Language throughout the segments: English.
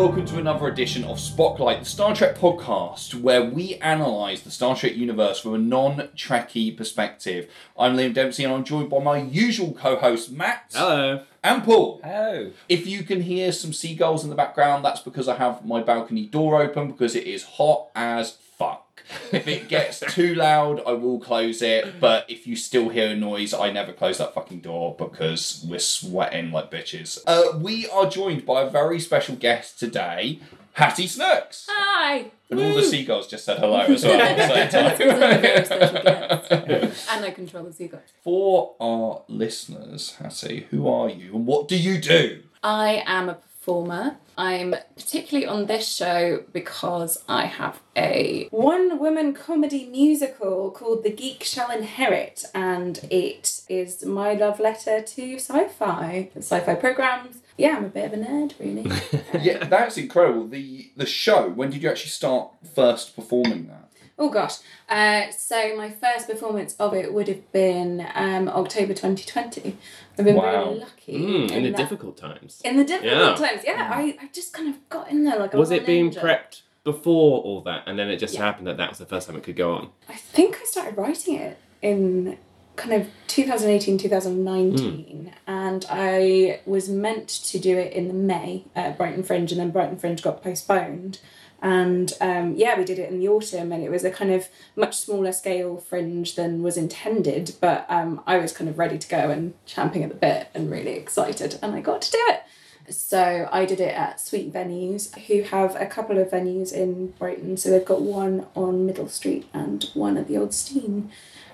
Hello and welcome to another edition of Spotlight, the Star Trek podcast, where we analyse the Star Trek universe from a non-Trekkie perspective. I'm Liam Dempsey and I'm joined by my usual co-host Matt Hello. and Paul. Oh. If you can hear some seagulls in the background, that's because I have my balcony door open because it is hot as fuck. If it gets too loud, I will close it. But if you still hear a noise, I never close that fucking door because we're sweating like bitches. Uh, we are joined by a very special guest today, Hattie Snooks. Hi! And all the seagulls just said hello as well at the same I'm a very special time. and I control the seagull. For our listeners, Hattie, who are you and what do you do? I am a performer. I'm particularly on this show because I have a one woman comedy musical called The Geek Shall Inherit, and it is my love letter to sci fi, sci fi programs. Yeah, I'm a bit of a nerd, really. Yeah, that's incredible. The the show. When did you actually start first performing that? Oh gosh. Uh, so my first performance of it would have been um, October 2020. I've been Wow. very lucky. Mm, in the that- difficult times. In the difficult Yeah. times, yeah. Mm. I, I just kind of got in there like a Was it being prepped before all that, and then it just Yeah. happened that that was the first time it could go on? I think I started writing it in kind of 2018, 2019, hmm. and I was meant to do it in the May at Brighton Fringe, and then Brighton Fringe got postponed. And um, yeah, we did it in the autumn, and it was a kind of much smaller scale fringe than was intended. But um, I was kind of ready to go and champing at the bit and really excited, and I got to do it. So I did it at Sweet Venues, who have a couple of venues in Brighton. So they've got one on Middle Street and one at the Old Steine.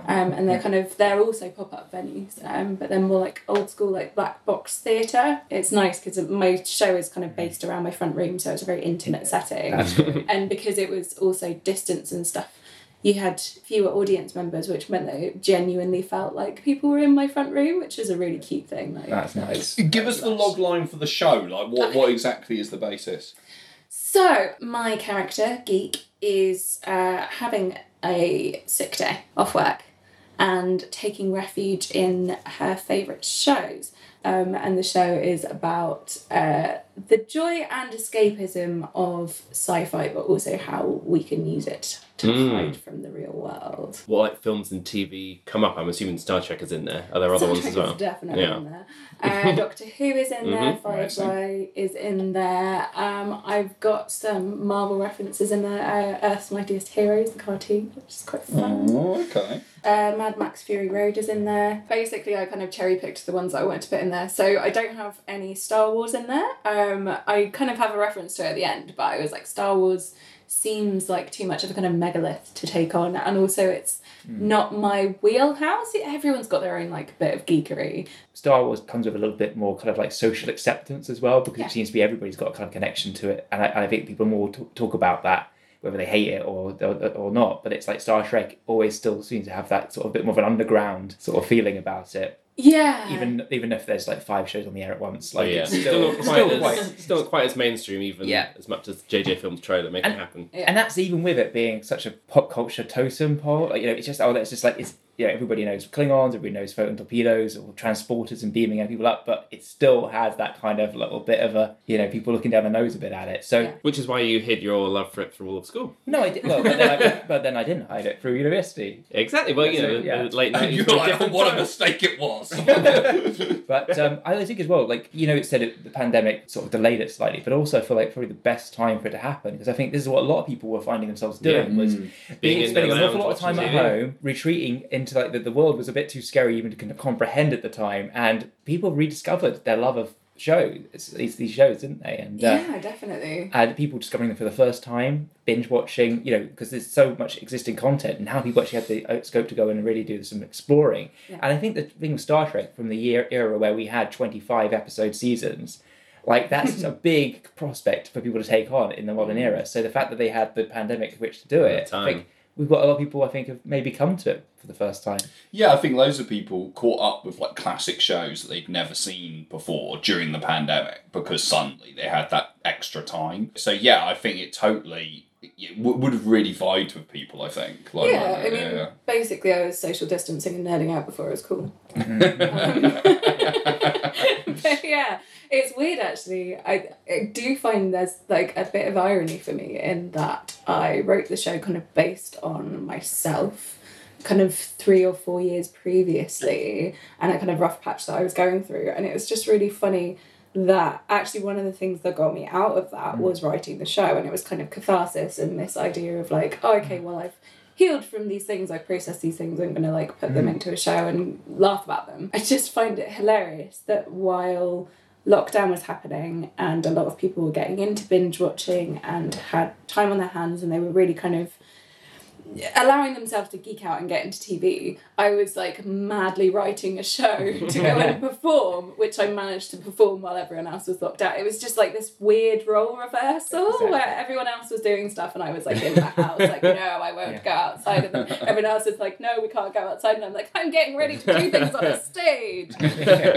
Um, and they're kind of they're also pop up venues, um, but they're more like old school like black box theatre. It's nice because my show is kind of based around my front room, so it's a very intimate setting. And because it was also distance and stuff, you had fewer audience members, which meant that it genuinely felt like people were in my front room, which is a really cute thing. Like, That's nice. Give us the log line for the show. Like, what what exactly is the basis? So, my character, Geek, is uh, having a sick day off work and taking refuge in her favourite shows. Um, and the show is about uh, the joy and escapism of sci fi, but also how we can use it to Mm. hide from the real world. What like films and TV come up? I'm assuming Star Trek is in there. Are there other Star ones Trek as well? is definitely Yeah. in there. Uh, Doctor Who is in there. Mhm. Firefly is in there. Um, I've got some Marvel references in there. Uh, Earth's Mightiest Heroes, the cartoon, which is quite fun. Oh, okay. Uh, Mad Max Fury Road is in there. Basically, I kind of cherry picked the ones that I wanted to put in there. So I don't have any Star Wars in there. Um, I kind of have a reference to it at the end, but I was like, Star Wars seems like too much of a kind of megalith to take on, and also it's not my wheelhouse. Everyone's got their own like bit of geekery. Star Wars comes with a little bit more kind of like social acceptance as well because Yeah. it seems to be everybody's got a kind of connection to it, and I, I think people more t- talk about that whether they hate it or, or or not. But it's like Star Trek always still seems to have that sort of bit more of an underground sort of feeling about it, Yeah. even even if there's like five shows on the air at once. Like yeah. it's Still, still, not quite, still quite as, still not quite as mainstream, even Yeah. as much as JJ Films try to make And- it happen. Yeah. and that's even with it being such a pop culture totem pole. Like, you know, it's just oh, it's just like it's you know everybody knows Klingons, everybody knows photon torpedoes or transporters and beaming people up, but it still has that kind of little bit of a you know people looking down the nose a bit at it. So Yeah. Which is why you hid your love for it through all of school. no, I did. Well, but then I, but then I didn't hide it through university. Exactly. Well, you So, know, yeah. late And nineties. you're like, what a mistake it was. But um, I think as well, like you know, it said it, the pandemic sort of delayed it slightly, but also I feel like probably the best time for it to happen because I think this is what a lot of people were finding themselves doing Yeah. was Mm. being, in spending their an awful lot of time at home, retreating into like that the world was a bit too scary even to kind of comprehend at the time, and people rediscovered their love of shows, these these shows, didn't they? And uh, yeah, definitely. and people discovering them for the first time, binge watching, you know, because there's so much existing content, and now people actually have the uh, scope to go and really do some exploring. Yeah. And I think the thing with Star Trek from the year era where we had 25 episode seasons, like that's a big prospect for people to take on in the modern era. So the fact that they had the pandemic which to do it, the I think we've got a lot of people I think have maybe come to it for the first time. Yeah, I think loads of people caught up with like classic shows that they'd never seen before during the pandemic because suddenly they had that extra time. So yeah, I think it totally w- would have really vibed with people. I think. Like, yeah, I mean, yeah. basically, I was social distancing and nerding out before it was cool. yeah. Mm. but yeah, It's weird actually. I, I do find there's like a bit of irony for me in that I wrote the show kind of based on myself, kind of three or four years previously, and a kind of rough patch that I was going through. And it was just really funny that actually one of the things that got me out of that mm. was writing the show and it was kind of catharsis and this idea of like, oh okay, well I've healed from these things, I've processed these things, I'm gonna like put them mm. into a show and laugh about them. I just find it hilarious that while lockdown was happening and a lot of people were getting into binge watching and had time on their hands and they were really kind of allowing themselves to geek out and get into TV, I was like madly writing a show to go and perform, which I managed to perform while everyone else was locked out. It was just like this weird role reversal Exactly. where everyone else was doing stuff and I was like in my house, like, no, I won't Yeah. go outside. And then everyone else is like, no, we can't go outside. And I'm like, I'm getting ready to do things on a stage.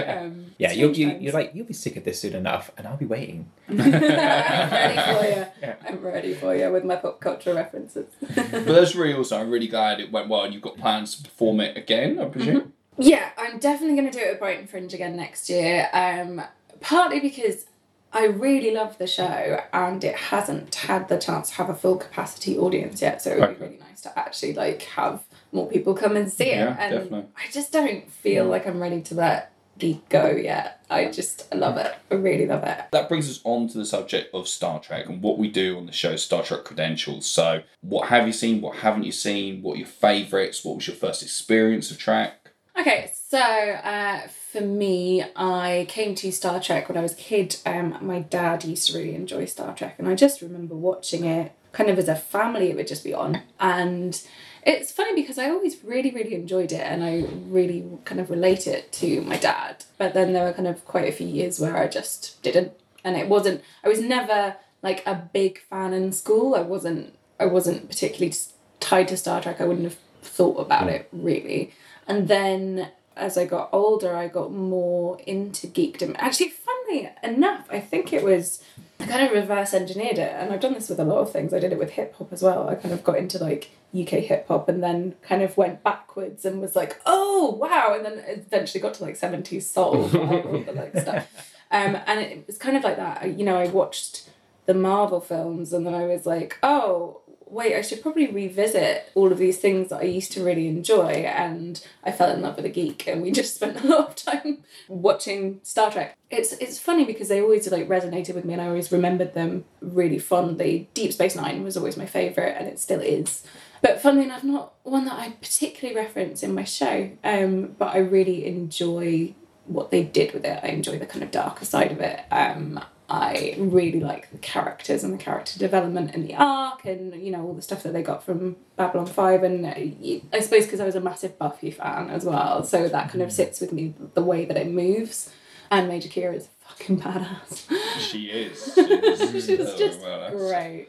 Um, Yeah, you'll, you, you're like, you'll be sick of this soon enough, and I'll be waiting. I'm ready for you. Yeah. I'm ready for you with my pop culture references. But that's really awesome. I'm really glad it went well and you've got plans to perform it again, I presume. Yeah, I'm definitely going to do it at Brighton Fringe again next year. Um, partly because I really love the show and it hasn't had the chance to have a full capacity audience yet, so it would be really nice to actually like have more people come and see it. Yeah, and definitely. I just don't feel like I'm ready to let geek go yet. I just I love it. I really love it. That brings us on to the subject of Star Trek and what we do on the show, Star Trek Credentials. So, what have you seen? What haven't you seen? What are your favourites? What was your first experience of Trek? Okay, so uh, for me, I came to Star Trek when I was a kid. Um, my dad used to really enjoy Star Trek, and I just remember watching it kind of as a family. It would just be on, and it's funny because I always really, really enjoyed it, and I really kind of relate it to my dad. But then there were kind of quite a few years where I just didn't, and it wasn't. I was never like a big fan in school. I wasn't. I wasn't particularly tied to Star Trek. I wouldn't have thought about hmm. it really. And then as I got older, I got more into geekdom. Actually, funnily enough, I think it was I kind of reverse engineered it, and I've done this with a lot of things. I did it with hip hop as well. I kind of got into like UK hip hop, and then kind of went backwards and was like, oh wow, and then eventually got to like seventies soul, and all the like stuff. Um, and it was kind of like that. You know, I watched the Marvel films, and then I was like, oh wait, I should probably revisit all of these things that I used to really enjoy. And I fell in love with a geek, and we just spent a lot of time watching Star Trek. It's it's funny because they always like resonated with me, and I always remembered them really fondly. Deep Space Nine was always my favorite, and it still is. But funnily enough, not one that I particularly reference in my show. Um, but I really enjoy what they did with it. I enjoy the kind of darker side of it. Um, I really like the characters and the character development and the arc and you know all the stuff that they got from Babylon Five and uh, y- I suppose because I was a massive Buffy fan as well, so that kind of sits with me the way that it moves. And Major Kira is fucking badass. She is. She is. She's Oh, just well, that's- great.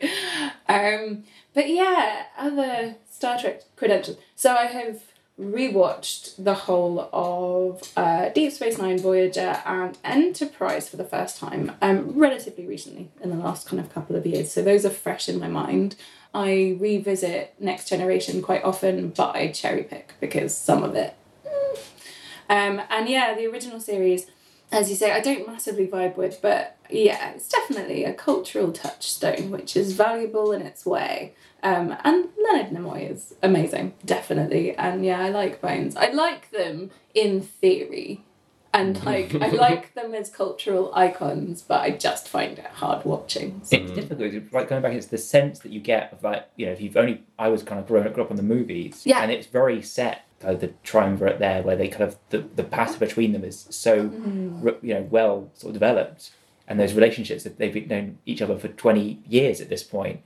Um, but yeah, other Star Trek credentials. So I have rewatched the whole of uh, Deep Space Nine, Voyager, and Enterprise for the first time um, relatively recently in the last kind of couple of years. So those are fresh in my mind. I revisit Next Generation quite often, but I cherry pick because some of it. mm. Um, and yeah, the original series, as you say, I don't massively vibe with, but yeah, it's definitely a cultural touchstone, which is valuable in its way. Um, and Leonard Nimoy is amazing, definitely. And yeah, I like Bones. I like them in theory. And like I like them as cultural icons, but I just find it hard watching. So. It's difficult. It's like going back, it's the sense that you get of like, you know, if you've only, I was kind of grown up, grew up on the movies. Yeah. And it's very set, uh, the triumvirate there, where they kind of, the, the path between them is so, Mm. you know, well sort of developed. And those relationships that they've known each other for 20 years at this point.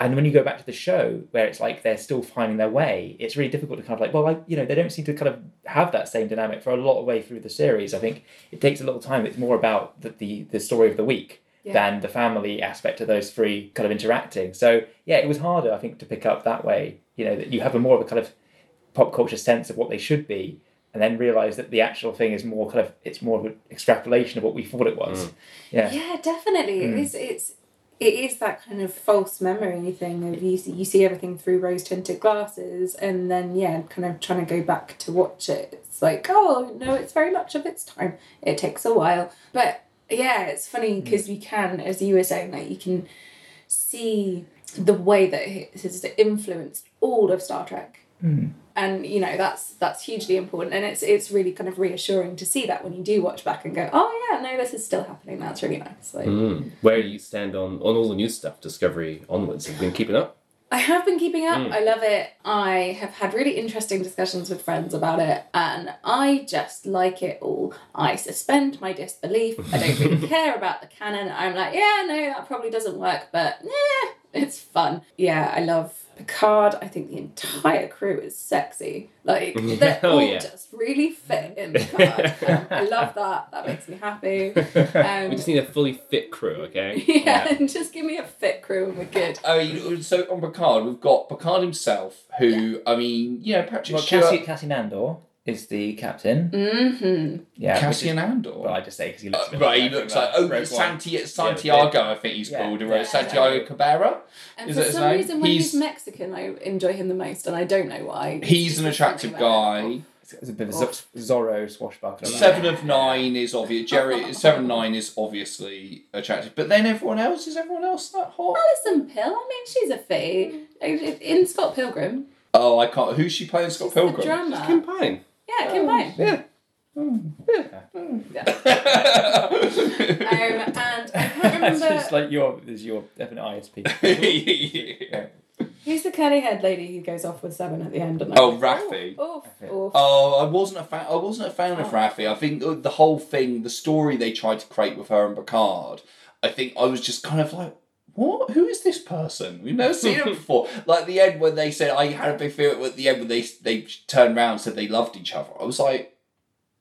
And when you go back to the show, where it's like they're still finding their way, it's really difficult to kind of like, well, like, you know, they don't seem to kind of have that same dynamic for a lot of way through the series. I think it takes a little time. It's more about the, the, the story of the week Yeah. than the family aspect of those three kind of interacting. So, yeah, it was harder, I think, to pick up that way. You know, that you have a more of a kind of pop culture sense of what they should be, and then realize that the actual thing is more kind of, it's more of an extrapolation of what we thought it was. Mm. Yeah. Yeah, definitely. Mm. It's it's it is that kind of false memory thing of you see, you see everything through rose tinted glasses, and then yeah, kind of trying to go back to watch it. It's like oh no, it's very much of its time. It takes a while, but yeah, it's funny mm. because you can, as you were saying, like you can see the way that it has influenced all of Star Trek. And you know that's that's hugely important, and it's it's really kind of reassuring to see that when you do watch back and go, oh yeah, no, this is still happening. That's really nice. Like, Mm. Where do you stand on, on all the new stuff, Discovery onwards? Have you been keeping up? I have been keeping up. I love it. I have had really interesting discussions with friends about it, and I just like it all. I suspend my disbelief. I don't really care about the canon. I'm like, yeah, no, that probably doesn't work, but yeah, it's fun. Yeah, I love Picard. I think the entire crew is sexy. Like they Oh, all yeah. just really fit in Picard. Um, I love that. That makes me happy. Um, We just need a fully fit crew, okay? yeah, just give me a fit crew and we're good. I mean, so on Picard, we've got Picard himself, who I mean, you know, Patrick Well, Stewart, Cassie, Cassie Nandor is the captain. Mm-hmm. Yeah, which Cassian is- Andor. Well, I just say because he looks. Uh, right, he like looks like oh Rogue Santi- Santiago, I think he's Yeah. called, Yeah. Santiago Cabrera. And Is for that some name? reason, when he's, He's- Mexican, I enjoy him the most, and I don't know why. He's Just an attractive something about him. guy. It's a bit of a Z- Zorro swashbuckler. Seven of nine is obvious. Jerry seven of nine is obviously attractive, but then everyone else is everyone else that hot? Alison Pill, I mean, she's a fee. In Scott Pilgrim. Oh, I can't. Who's she playing? Scott she's the Pilgrim. drummer. Kim Pine. Yeah, Kim Pine. Yeah. Um, and I can't That's remember. just like your is your definite ISP. Yeah. Who's the curly haired lady who goes off with Seven at the end? And Oh, I'm Raffi. Oh, Raffi. oh, Oh, I wasn't a fan. I wasn't a fan of Oh. Raffi. I think the whole thing, the story they tried to create with her and Picard, I think I was just kind of like, what? Who is this person? We've never seen him before. Like the end when they said, I had a big feeling at the end when they they turned around and said they loved each other. I was like,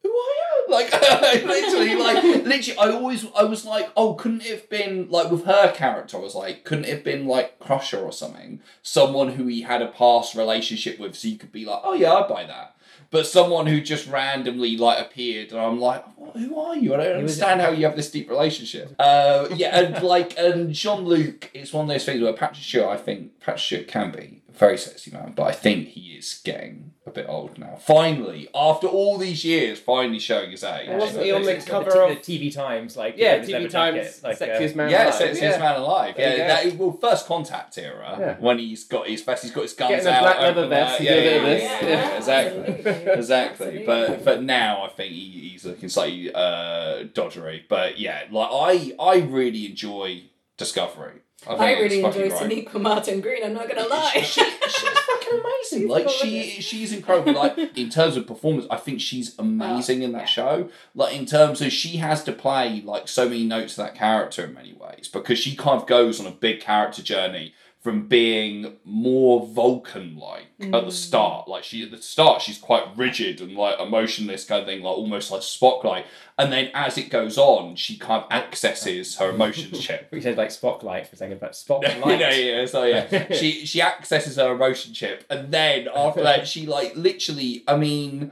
who are you? Like literally, like literally, I always I was like, oh, couldn't it have been like with her character? I was like, couldn't it have been like Crusher or something? Someone who he had a past relationship with, so you could be like, oh yeah, I buy that. But someone who just randomly like appeared, and I'm like, who are you? I don't understand how you have this deep relationship. Uh, yeah, and like, and Jean Luc, it's one of those things where Patrick Stewart, I think Patrick Stewart can be very sexy man, but I think he is getting a bit old now. Finally, after all these years, finally showing his age. Wasn't he on the It's cover the, of- TV Times? Like Yeah, you know, TV Times, like, Sexiest uh, Man Yeah, Alive. Sexiest yeah. Man Alive. There Yeah, that, well, first contact era Yeah. when he's got his vest, he's got his guns Getting out. black leather vest, that, you do a bit of this. yeah, Yeah. exactly. Exactly. But but now I think he, he's looking slightly uh, dodgery. But yeah, like I I really enjoy Discovery. I, I really enjoy great. Sonequa Martin Green, I'm not gonna lie. She, she's fucking amazing. She's like she, she's incredible. Like in terms of performance, I think she's amazing in that yeah. show. Like in terms of she has to play like so many notes of that character in many ways because she kind of goes on a big character journey from being more Vulcan like at Mm. the start. Like she at the start she's quite rigid and like emotionless kind of thing, like almost like Spock like. And then as it goes on, she kind of accesses her emotions chip. We said like spotlight for a second, but No, spotlight. yeah, yeah, so yeah. she she accesses her emotion chip, and then after that, she like literally. I mean,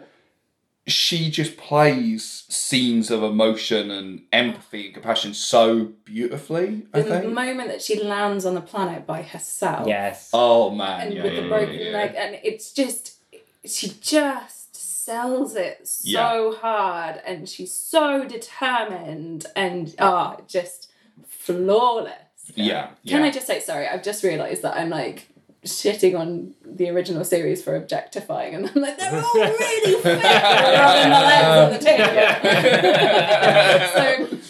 she just plays scenes of emotion and empathy and compassion so beautifully. I the think. moment that she lands on the planet by herself. Yes. Oh man, and yeah, with yeah, the broken yeah, yeah. leg, and it's just she just sells it so Yeah. hard, and she's so determined, and ah, just flawless. Yeah, Can yeah. I just say sorry? I've just realised that I'm like shitting on the original series for objectifying, and I'm like they're all really fit, rubbing the legs on the table. so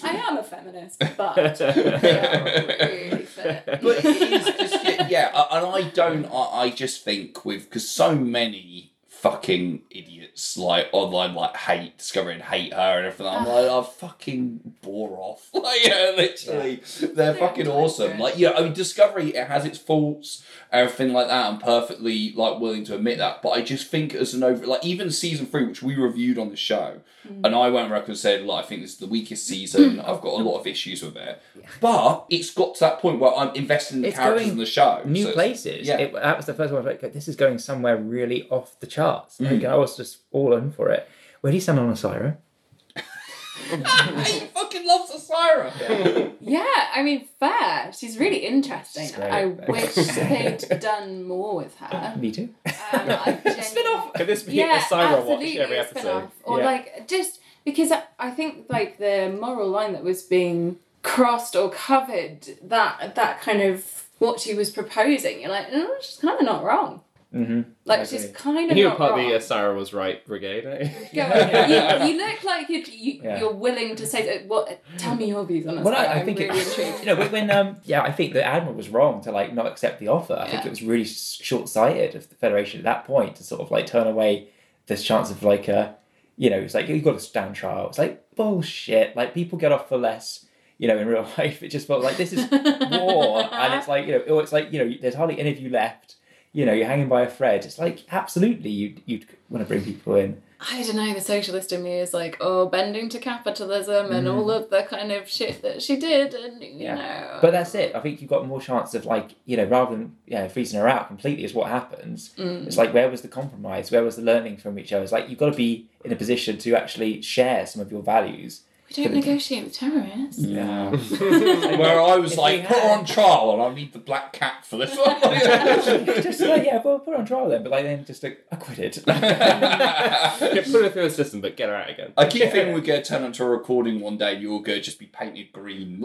I am a feminist, but they are really fit. but it is just yeah, yeah and I don't I, I just think with because so many fucking idiots like online like hate Discovery and hate her and everything. I'm like I fucking bore off. Like yeah literally. They're fucking awesome. Like yeah I mean Discovery it has its faults everything like that. I'm perfectly like willing to admit that. But I just think as an over like even season three which we reviewed on the show mm. and I went back and said like I think this is the weakest season. I've got a lot of issues with it. But it's got to that point where I'm invested in the It's characters in the show. New so places. Yeah. It, that was the first one. I was like, this is going somewhere really off the charts. Like, Mm. I was just all in for it. Where do you stand on Osyraa? he fucking loves Osyraa. Yeah, I mean, fair. She's really interesting. She's great. I wish they'd done more with her. Me too. Um, I Spin off. Could this be Yeah, a Cyber watch every episode? Or Yeah. like just because I, I think like the moral line that was being crossed or covered that that kind of what she was proposing you're like mm, she's kind of not wrong Mm-hmm. like she's kind of you were not part of the uh, Sarah was right brigade, eh? Go- you, you look like you're, you, Yeah. you're willing to say that. What? Tell me your views on this. Well, I, I'm I think really it, intrigued. you know when, when um yeah I think the admiral was wrong to like not accept the offer. I think it was really short sighted of the federation at that point to sort of like turn away this chance of like a you know it's like you've got to stand trial. It's like bullshit. Like people get off for less. You know, in real life, it just felt like this is war, and it's like you know, or it's like you know, there's hardly any of you left. You know, you're hanging by a thread. It's like absolutely, you'd you'd want to bring people in. I don't know. The socialist in me is like, oh, bending to capitalism and all of the kind of shit that she did, and you Mm. Yeah. know. But that's it. I think you've got more chance of like you know rather than you know, freezing her out completely is what happens. Mm. It's like where was the compromise? Where was the learning from each other? It's like you've got to be in a position to actually share some of your values. We don't negotiate with terrorists. Yeah. Where I was If like, put her had- on trial, and I need the black cat for this one. just like yeah, well put her on trial then, but like then just like acquitted. yeah, put her through the system, but get her out again. I keep thinking we're going to turn into a recording one day. and You're going to just be painted green.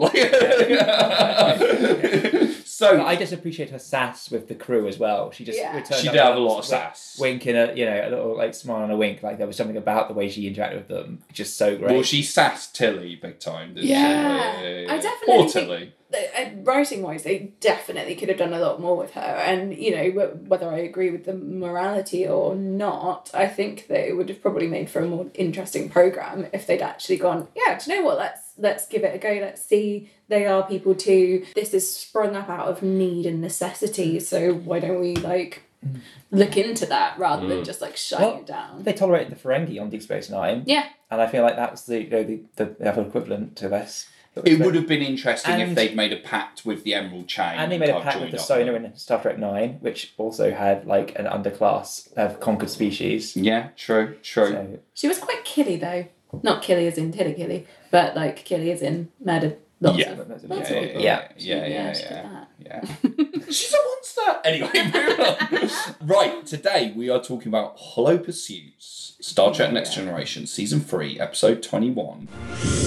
So I just appreciate her sass with the crew as well. She just Yeah. returned she up did have a lot of wi- sass. Winking a you know a little like smile and a wink. Like there was something about the way she interacted with them, just so great. Well, she sassed Tilly big time. Didn't Yeah. she? I definitely Poor think- Tilly. Uh, Writing wise, they definitely could have done a lot more with her. And, you know, wh- whether I agree with the morality or not, I think that it would have probably made for a more interesting program if they'd actually gone, yeah, do you know what? Let's let's give it a go. Let's see. They are people too. This is sprung up out of need and necessity. Mm. So why don't we like mm. look into that rather than mm. just like shutting Well, it down? they tolerated the Ferengi on Deep Space Nine, Yeah. and I feel like that was the you know the the, the other equivalent to this. It would have been interesting if they'd made a pact with the Emerald Chain. And they made a I've pact with the up Sonar with. in Star Trek Nine, which also had like an underclass of conquered species. Yeah, true, true. So She was quite killy though. Not killy as in tilly killy, but like killy as in murdered lots Yeah. of yeah, lots yeah, of yeah, people. yeah, She- yeah, yeah, yeah. Yeah. She's a monster. Anyway, moving on. right, today we are talking about Hollow Pursuits, Star Trek Next Generation, Season 3, Episode 21.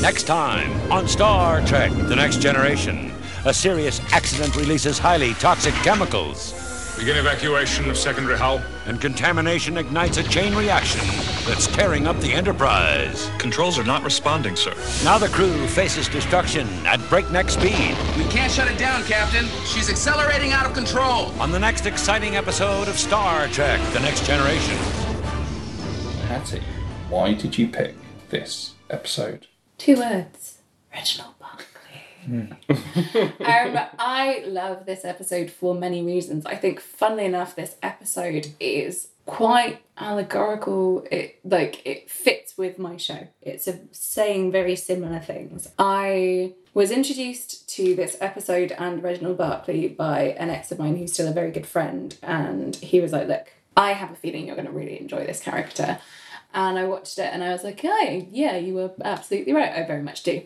Next time on Star Trek The Next Generation, a serious accident releases highly toxic chemicals, Begin evacuation of secondary hull. And contamination ignites a chain reaction that's tearing up the Enterprise. Controls are not responding, sir. Now the crew faces destruction at breakneck speed We can't shut it down, Captain. She's accelerating out of control. on the next exciting episode of Star Trek The Next Generation. Hattie, why did you pick this episode? Two words. Reginald Um, I love this episode for many reasons. I think, funnily enough, this episode is quite allegorical. It like it fits with my show. It's a, saying very similar things. I was introduced to this episode and Reginald Barclay by an ex of mine who's still a very good friend, and he was like, "Look, I have a feeling you're going to really enjoy this character." And I watched it and I was like, oh, yeah, you were absolutely right. I very much do.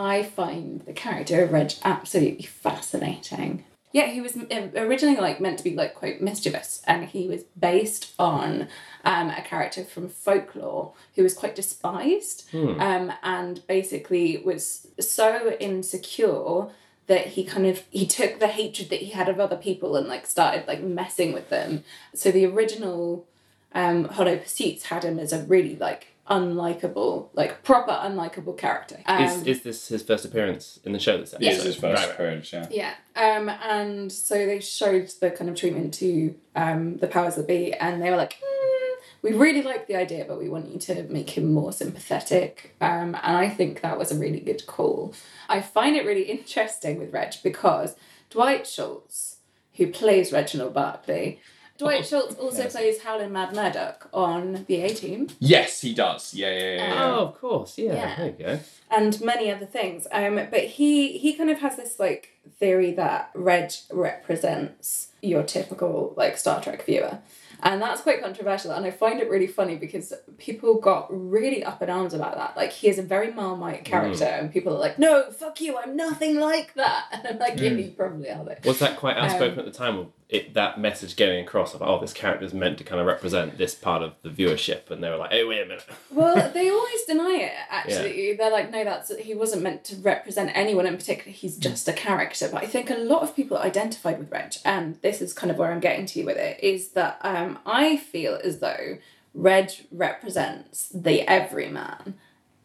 I find the character of Reg absolutely fascinating. Yeah, he was um, originally like meant to be like quite mischievous, and he was based on um, a character from folklore who was quite despised, um, and basically was so insecure that he kind of he took the hatred that he had of other people and like started like messing with them. So the original um, Hollow Pursuits had him as a really like unlikable, like proper unlikable character. Um, is, is this his first appearance in the show this episode? This is his first Right. appearance, yeah. yeah, um, and so they showed the kind of treatment to um, the powers that be, and they were like, "Hmm, "We really like the idea, but we want you to make him more sympathetic." Um, and I think that was a really good call. I find it really interesting with Reg because Dwight Schultz, who plays Reginald Barclay. Dwight Schultz also plays Howlin' Mad Murdock on the A Team. Yes, he does. Yeah, yeah, yeah. yeah. Oh, of course. Yeah. Yeah. There you go. and many other things. Um, but he he kind of has this like theory that Reg represents your typical like Star Trek viewer. And that's quite controversial, and I find it really funny because people got really up in arms about that. Like, he is a very Marmite character, and people are like, "No, fuck you, I'm nothing like that." And I'm like, "Yeah, you probably are." Though. Was that quite outspoken Um, at the time? It that message getting across of oh this character is meant to kind of represent this part of the viewership, and they were like, hey wait a minute, Well, they always deny it. Actually, they're like, no, that's he wasn't meant to represent anyone in particular. He's just a character. But I think a lot of people identified with Reg, and this is kind of where I'm getting to with it. Is that um, I feel as though Reg represents the everyman.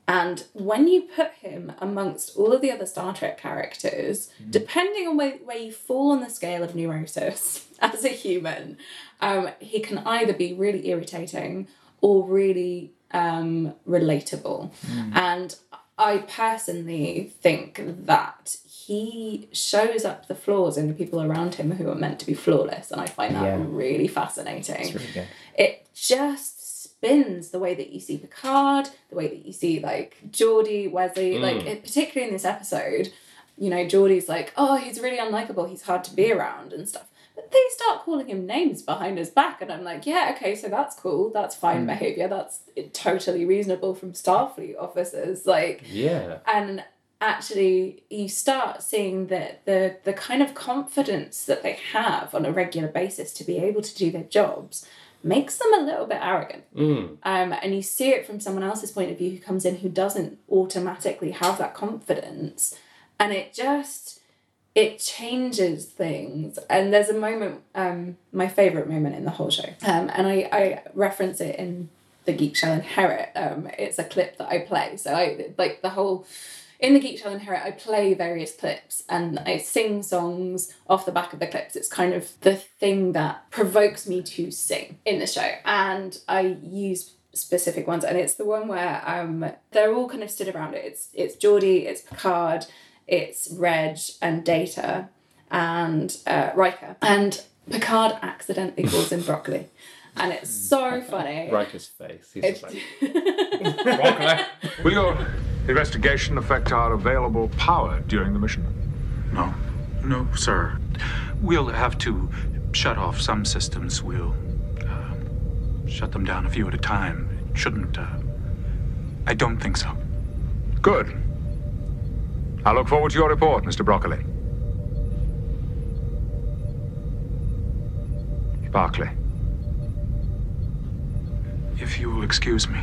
And when you put him amongst all of the other Star Trek characters, depending on where, where you fall on the scale of neurosis as a human, um, he can either be really irritating or really um, relatable. And I personally think that he shows up the flaws in the people around him who are meant to be flawless. And I find that Yeah. really fascinating really it just spins the way that you see Picard, the way that you see like Geordi, Wesley, mm. like it, particularly in this episode, you know, Geordi's like, oh, he's really unlikable, he's hard to be around and stuff. But they start calling him names behind his back, and I'm like, yeah, okay, so that's cool, that's fine mm. behavior, that's eh, totally reasonable from Starfleet officers, like yeah, and actually you start seeing the, the the kind of confidence that they have on a regular basis to be able to do their jobs makes them a little bit arrogant. Mm, um, and you see it from someone else's point of view who comes in who doesn't automatically have that confidence. And it just it changes things. And there's a moment um, my favorite moment in the whole show. Um, and I, I reference it in the geek shall inherit um, it's a clip that i play. So i like the whole in the Geek Shall Inherit, I play various clips and I sing songs off the back of the clips. It's kind of the thing that provokes me to sing in the show. And I use specific ones, and it's the one where um they're all kind of stood around it. It's it's Geordi, it's Picard, it's Reg and Data and uh, Riker. And Picard accidentally calls him broccoli. And it's so funny. Riker's face. He's just It's- like, Will your investigation affect our available power during the mission? No, no, sir. We'll have to shut off some systems. We'll uh, shut them down a few at a time. It shouldn't. Uh, I don't think so. Good. I look forward to your report, Mr. Broccoli. Barclay. If you will excuse me.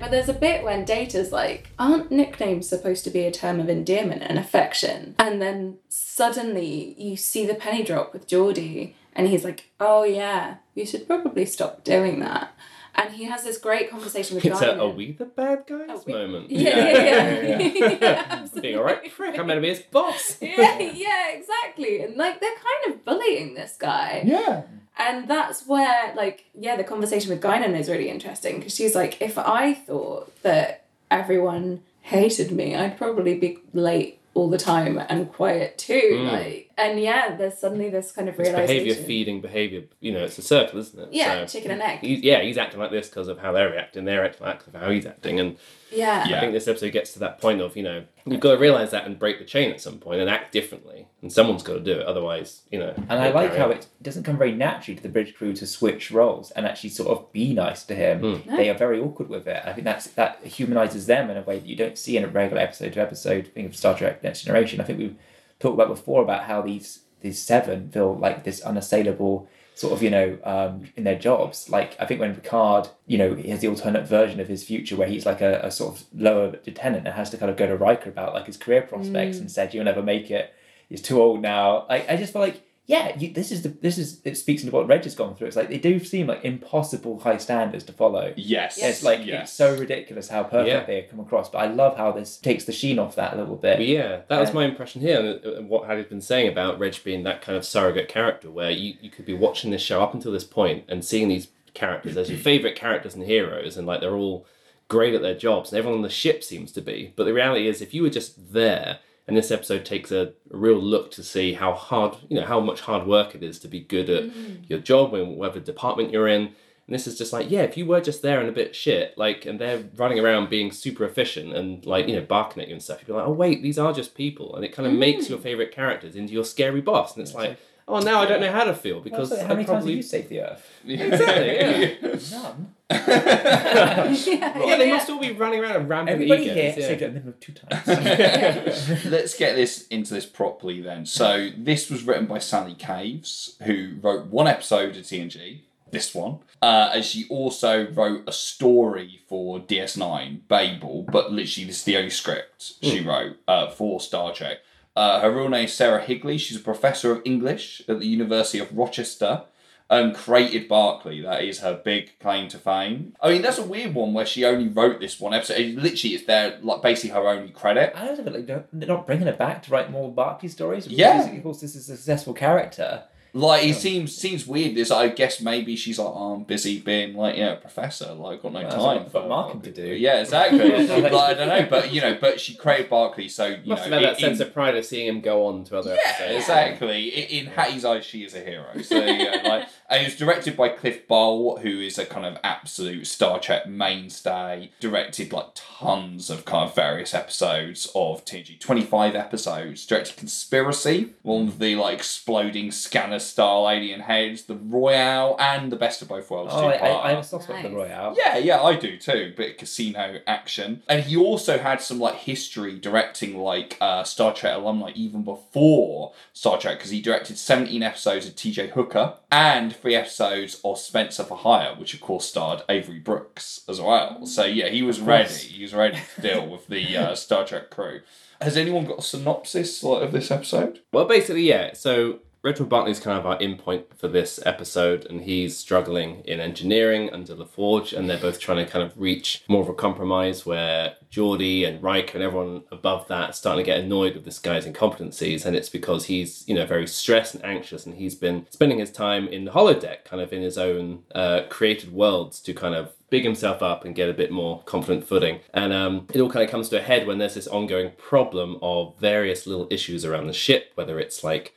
But there's a bit when Data's like, aren't nicknames supposed to be a term of endearment and affection? And then suddenly you see the penny drop with Geordi, and he's like, oh yeah, you should probably stop doing that. And he has this great conversation with it's a, are we the bad guys Are we- moment? Yeah, yeah, yeah. yeah. absolutely. Being alright, frick, I'm meant to be his boss. yeah, yeah, exactly. And like they're kind of bullying this guy. Yeah. And that's where, like, yeah, the conversation with Guinan is really interesting because she's like, if I thought that everyone hated me, I'd probably be late all the time and quiet too. Hmm. Like, and yeah, there's suddenly this kind of It's realization. behavior feeding behavior. You know, it's a circle, isn't it? Yeah, So chicken and egg. He's, yeah, he's acting like this because of how they're reacting. They're acting like of how he's acting, and Yeah. Yeah. I think this episode gets to that point of you know you've got to realize that and break the chain at some point and act differently, and someone's got to do it. Otherwise, you know. And I like how on. it doesn't come very naturally to the bridge crew to switch roles and actually sort of be nice to him. Hmm. They are very awkward with it. I think that's that humanizes them in a way that you don't see in a regular episode to episode thing of Star Trek Next Generation. I think we've talked about before about how these these seven feel like this unassailable sort of you know um, in their jobs. Like I think when Picard, you know, he has the alternate version of his future where he's like a, a sort of lower lieutenant and has to kind of go to Riker about like his career prospects and said you'll never make it. He's too old now. Like I just feel like yeah, you, this is the this is it speaks into what Reg has gone through. It's like they do seem like impossible high standards to follow. Yes. It's like yes. it's so ridiculous how perfect Yeah. they come across. But I love how this takes the sheen off that a little bit. But yeah, that was my impression here, and uh, what Hattie's been saying about Reg being that kind of surrogate character, where you, you could be watching this show up until this point and seeing these characters as your favorite characters and heroes, and like they're all great at their jobs, and everyone on the ship seems to be. But the reality is, if you were just there, and this episode takes a, a real look to see how hard, you know, how much hard work it is to be good at mm-hmm. your job, in whatever department you're in. And this is just like, yeah, if you were just there and a bit shit, like, and they're running around being super efficient and like, you know, barking at you and stuff, you'd be like, oh wait, these are just people, and it kind of makes your mm. favorite characters into your scary boss, and it's like, oh, now I don't know how to feel because Also, how I many times probably have you saved the Earth? exactly yeah. None. yeah, yeah, they must all be running around and ramping Everybody egos. here yeah. saved it a minimum of two times. Let's get this into this properly then. So this was written by Sally Caves, who wrote one episode of TNG, this one, uh, and she also wrote a story for DS9, Babel, but literally this is the only script she wrote uh, for Star Trek. Uh, her real name is Sarah Higley. She's a professor of English at the University of Rochester. And created Barclay. That is her big claim to fame. I mean, that's a weird one where she only wrote this one episode. It literally, it's there like basically her only credit. I was a bit like, not bringing her back to write more Barclay stories. Yeah. Because, Of course, this is a successful character. Like it seems seems weird. This I guess maybe she's like, oh, I'm busy being like you know professor. Like got no time for Markham to do. Yeah, exactly. like, I don't know, but you know, but she created Barclay, so you Must know, have had that in- sense of pride of seeing him go on to other yeah, episodes. exactly. In, in Hattie's eyes, she is a hero. So yeah, like, and it was directed by Cliff Bole, who is a kind of absolute Star Trek mainstay. Directed like tons of kind of various episodes of TNG. Twenty five episodes. Directed Conspiracy, one of the like exploding scanner style alien heads, the Royale, and the Best of Both Worlds. Oh, I, two-parter. I, I have a soft the Royale. Yeah, yeah, I do too. Bit of casino action, and he also had some like history directing like uh, Star Trek alumni even before Star Trek because he directed seventeen episodes of T.J. Hooker and three episodes of Spencer for Hire, which of course starred Avery Brooks as well. So yeah, he was ready. He was ready to deal with the uh, Star Trek crew. Has anyone got a synopsis like, of this episode? Well, basically, yeah. So Reginald is kind of our in point for this episode, and he's struggling in engineering under LaForge, and they're both trying to kind of reach more of a compromise where Geordi and Riker and everyone above that starting to get annoyed with this guy's incompetencies, and it's because he's, you know, very stressed and anxious, and he's been spending his time in the holodeck, kind of in his own uh, created worlds to kind of big himself up and get a bit more confident footing. And um, it all kind of comes to a head when there's this ongoing problem of various little issues around the ship, whether it's like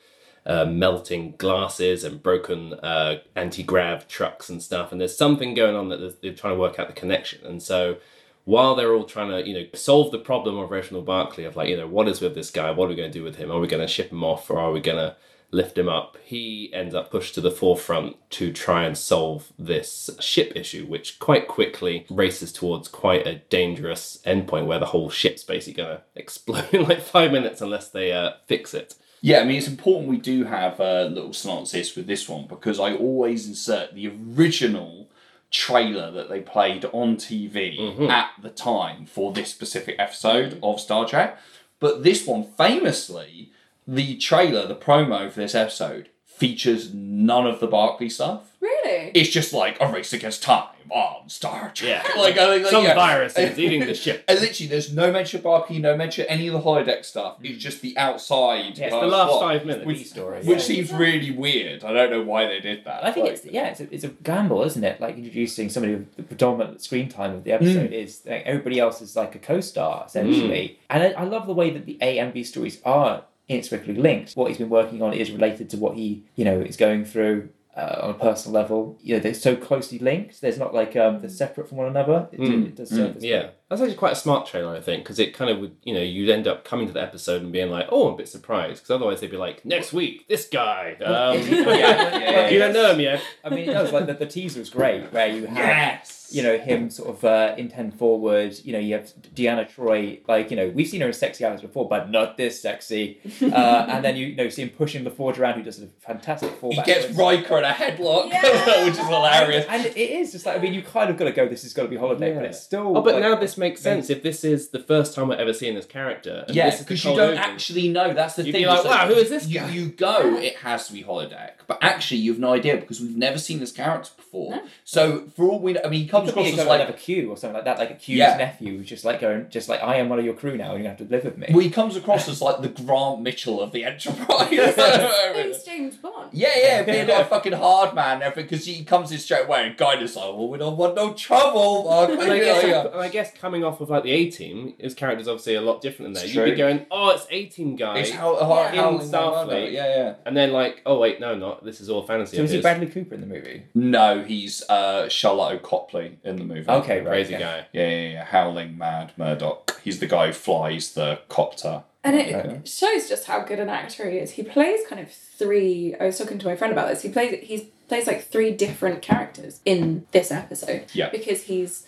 uh, melting glasses and broken uh, anti-grav trucks and stuff. And there's something going on that they're- trying to work out the connection. And so while they're all trying to, you know, solve the problem of Reginald Barclay of like, you know, what is with this guy? What are we going to do with him? Are we going to ship him off or are we going to lift him up? He ends up pushed to the forefront to try and solve this ship issue, which quite quickly races towards quite a dangerous endpoint where the whole ship's basically going to explode in like five minutes unless they uh, fix it. Yeah, I mean, it's important we do have a little synopsis with this one because I always insert the original trailer that they played on TV mm-hmm. at the time for this specific episode mm-hmm. of Star Trek. But this one, famously, the trailer, the promo for this episode, features none of the Barclay stuff. Really? It's just like a race against time on Star Trek. Yeah. like, I think, like, Some yeah. virus is eating the ship. And literally, there's no mention of Barclay, no mention of any of the holodeck stuff. It's mm. just the outside. Yeah, it's The last plot, five minutes. which, story. which yeah. seems really weird. I don't know why they did that. I think Like- it's yeah, it's a, it's a gamble, isn't it? Like introducing somebody with the predominant screen time of the mm. episode is like, everybody else is like a co-star essentially, mm. and I, I love the way that the A and B stories are inextricably linked. What he's been working on is related to what he you know is going through. Uh, on a personal level, you know, they're so closely linked. There's not like um, they're separate from one another. It, Mm. it does serve as Yeah, that's actually quite a smart trailer, I think, because it kind of would, you know, you'd end up coming to the episode and being like, oh, I'm a bit surprised, because otherwise they'd be like, next week, this guy. Um, yeah, yeah, you don't know him yet. I mean, it does. Like the, the teaser is great, where you have Yes. you know him sort of uh, intent forward. You know, you have Deanna Troi. Like you know, we've seen her in sexy hours before, but not this sexy. Uh, and then you, you know see him pushing the forge around, who does a fantastic fall. He gets backwards. Riker in a headlock, Yeah. which is hilarious. And it is just like I mean, you kind of got to go. This has got to be holiday, but it's still. Oh, but like, now this makes sense if this is the first time we're ever seeing this character. And Yeah, this is the because you don't open. actually know. That's the You'd thing. be like, It's "Wow, who is this You, guy?" you go, it has to be holodeck, but actually you've no idea because we've never seen this character before. So for all we know, I mean, he comes across as like, like like a Q or something like that, like a Q's Yeah. nephew, who's just like going, just like I am one of your crew now, and you have to live with me. well, he comes across as like the Grant Mitchell of the Enterprise. It's James Bond. Yeah, yeah, being like a fucking hard man and everything, because he comes in straight away and guy is like, well, we don't want no trouble. Mark." I, guess, Yeah. and I guess coming off of like the A team, his character's obviously a lot different than that. It's You'd be going, oh, it's A team guy. It's how, how, Yeah. In Starfleet. Yeah, yeah. and then like, oh wait, no, not this is all fantasy. so is he. Bradley Cooper in the movie? No, he's uh, Sharlto Copley in the movie. Okay, right. Crazy okay. guy. Yeah, yeah, yeah. Howling Mad Murdock. He's the guy who flies the copter And it shows just how good an actor he is. He plays kind of three. I was talking to my friend about this. He plays he plays like three different characters in this episode. Yeah. Because he's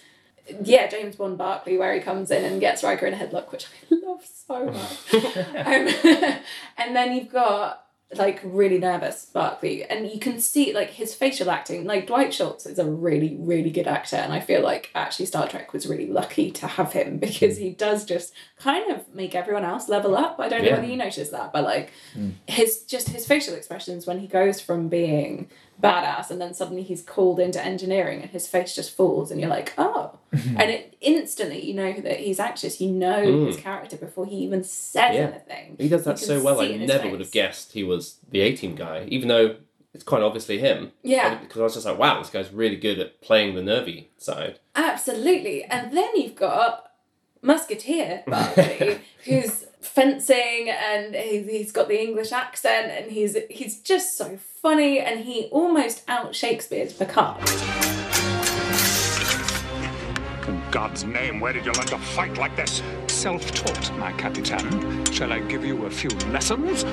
yeah James Bond Barclay, where he comes in and gets Riker in a headlock, which I love so much. um, and then you've got like really nervous Barclay, and you can see like his facial acting. Like Dwight Schultz is a really really good actor, and I feel like actually Star Trek was really lucky to have him because he does just kind of make everyone else level up. I don't know Yeah. whether you noticed that, but like his just his facial expressions when he goes from being badass and then suddenly he's called into engineering and his face just falls and you're like oh and it instantly you know that he's anxious you know his hmm. character before he even says Yeah. anything He does that so well. I it in his never would have guessed he was the A Team guy, even though it's quite obviously him. Yeah. Because I was just like, wow, this guy's really good at playing the nervy side. Absolutely. And then you've got Musketeer Barclay, who's fencing and he's, he's got the English accent and he's he's just so funny and he almost out Shakespeare's Picard. In God's name, where did you learn to fight like this? Self-taught, my Capitan. Shall I give you a few lessons?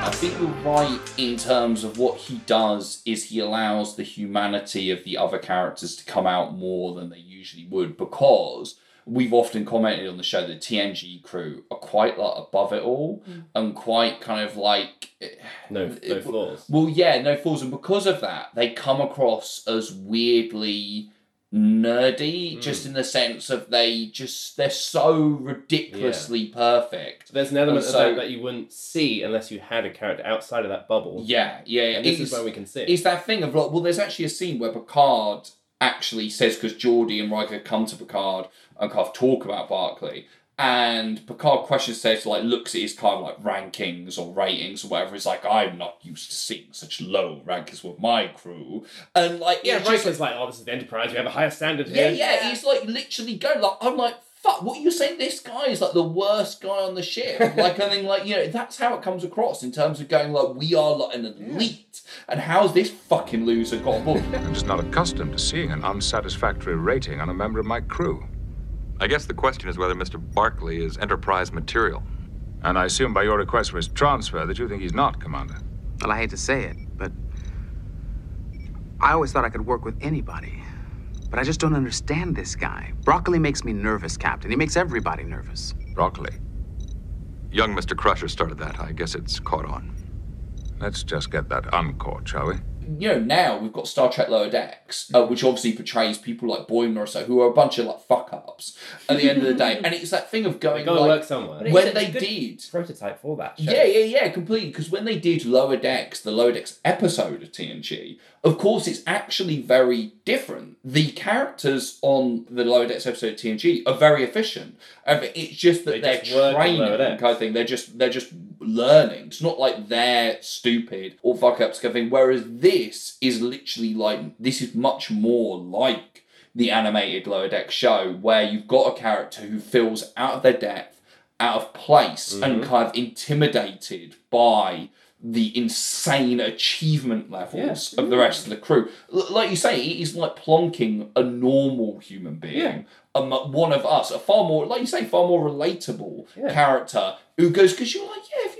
I think you're right in terms of what he does is he allows the humanity of the other characters to come out more than they usually would because we've often commented on the show that TNG crew are quite like above it all mm. and quite kind of like eh, No, no flaws. well yeah no flaws and because of that they come across as weirdly nerdy mm. just in the sense of they just they're so ridiculously perfect There's an element And so- of that that you wouldn't see unless you had a character outside of that bubble. yeah yeah yeah And this It's- is where we can see it. It's that thing of like, well, there's actually a scene where Picard actually says because Geordi and Riker come to Picard and kind of talk about Barclay, and Picard questions says like looks at his kind of like rankings or ratings or whatever. He's like, I'm not used to seeing such low rankings with my crew, and like yeah, just Riker's like, oh, this is the Enterprise. We have a higher standard yeah, here. yeah, he's like literally going like I'm like fuck. What are you saying? This guy is like the worst guy on the ship. like I think like you know that's how it comes across in terms of going like we are like an elite, and how's this fucking loser got aboard? I'm just not accustomed to seeing an unsatisfactory rating on a member of my crew. I guess the question is whether Mr. Barclay is Enterprise material. And I assume by your request for his transfer that you think he's not, Commander. Well, I hate to say it, but I always thought I could work with anybody. But I just don't understand this guy. Broccoli makes me nervous, Captain. He makes everybody nervous. Broccoli. Young Mr. Crusher started that. I guess it's caught on. Let's just get that uncaught, shall we? you know now we've got Star Trek Lower Decks, uh, which obviously portrays people like Boimler or so who are a bunch of like fuck ups at the end of the day, and it's that thing of going Gotta like work somewhere. When it's a they good did. prototype for that. Show. Yeah, yeah, yeah, completely. Because when they did Lower Decks, the Lower Decks episode of TNG, of course, it's actually very different. The characters on the Lower Decks episode of TNG are very efficient. Um, It's just that They are just work on training kind of thing. They're just they're just learning. It's not like they're stupid or fuck ups kind of thing. Whereas this is literally like this is much more like the animated Lower Decks show where you've got a character who feels out of their depth out of place and Mm-hmm. kind of intimidated by the insane achievement levels of the rest of the crew. L- like you say, it is like plonking a normal human being, Yeah. um, one of us, a far more, like you say, far more relatable Yeah. character who goes, because you're like, yeah,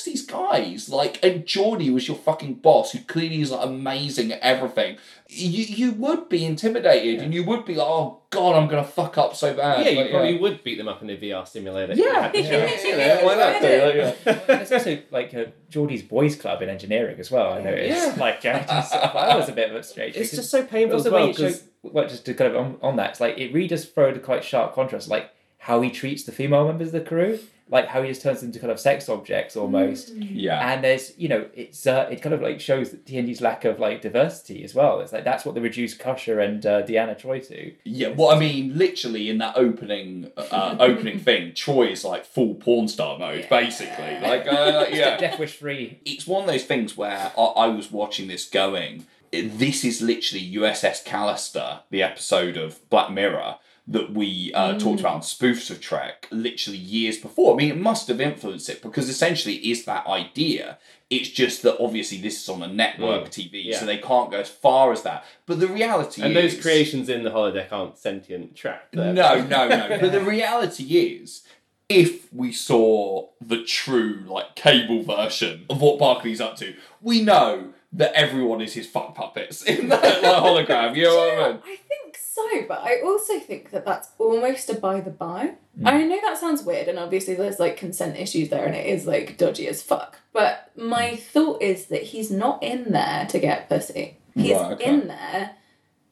if you were amongst these guys, like, and Geordi was your fucking boss, who clearly is like amazing at everything, you you would be intimidated and you would be like, oh god, I'm gonna fuck up so bad. Yeah, you Like, probably would beat them up in a VR simulator. Yeah. You had the you know, why not? Yeah. There's also like uh, Geordi's boys club in engineering as well. I noticed. Yeah. Like uh, just, that was a bit of a strange. It's just so painful as well it shows, because well, just to kind of on, on that, it's like it really does throw the quite sharp contrast, like how he treats the female members of the crew, like how he just turns into kind of sex objects almost. Yeah. And there's, you know, it's uh, it kind of like shows that TNG's lack of like diversity as well. It's like that's what they reduced Crusher and uh, Deanna Troi to. Yeah, well, I mean, literally in that opening uh, opening thing, Troi is like full porn star mode, basically. Like, uh, yeah, Death Wish free. it's one of those things where I, I was watching this going. This is literally USS Callister, the episode of Black Mirror, that we uh, talked about on spoofs of Trek literally years before. I mean, it must have influenced it because essentially it is that idea. It's just that obviously this is on a network TV, yeah. so they can't go as far as that. But the reality is And is. those creations in the holodeck aren't sentient trapped. They're- No, no, no. but the reality is, if we saw the true, like, cable version of what Barclay's up to, we know that everyone is his fuck puppets in that like, hologram. You know what I mean? I think so, but I also think that that's almost a by the by. Mm. I know that sounds weird, and obviously there's like consent issues there, and it is like dodgy as fuck. But my mm. thought is that he's not in there to get pussy. He's Right, okay. in there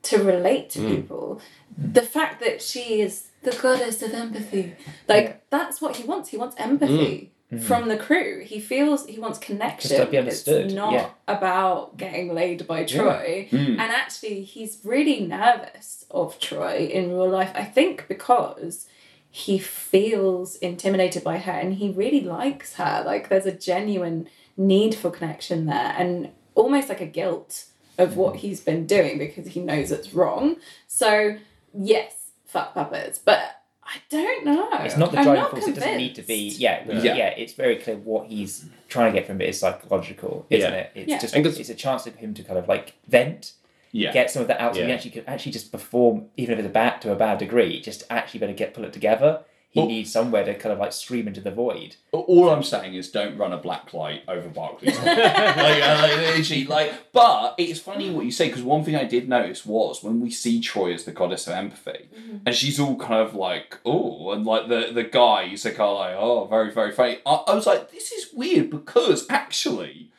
to relate to mm. people. The fact that she is the goddess of empathy, like that's what he wants. He wants empathy. Mm. From the crew, he feels he wants connection. Just to be It's not yeah. about getting laid by Troi. Mm. And actually, he's really nervous of Troi in real life. I think because he feels intimidated by her and he really likes her. Like, there's a genuine need for connection there and almost like a guilt of what mm. he's been doing because he knows it's wrong. So, yes, fuck puppets. But I don't know. It's not the I'm driving not force. It doesn't need to be. convinced. Yeah, Yeah. yeah, It's very clear what he's trying to get from it is psychological, isn't Yeah. it? It's Yeah. just it's a chance for him to kind of like vent, Yeah. get some of that out, so he actually could actually just perform, even if it's a bad to a bad degree, just actually better get pull it together. He Well- needs somewhere to kind of like scream into the void. All I'm saying is don't run a black light over Barclays. like, uh, like, like, but it's funny what you say because one thing I did notice was when we see Troi as the goddess of empathy, and she's all kind of like, oh, and like the the guy, he's like, oh, like, oh, very very funny. I, I was like, this is weird because actually,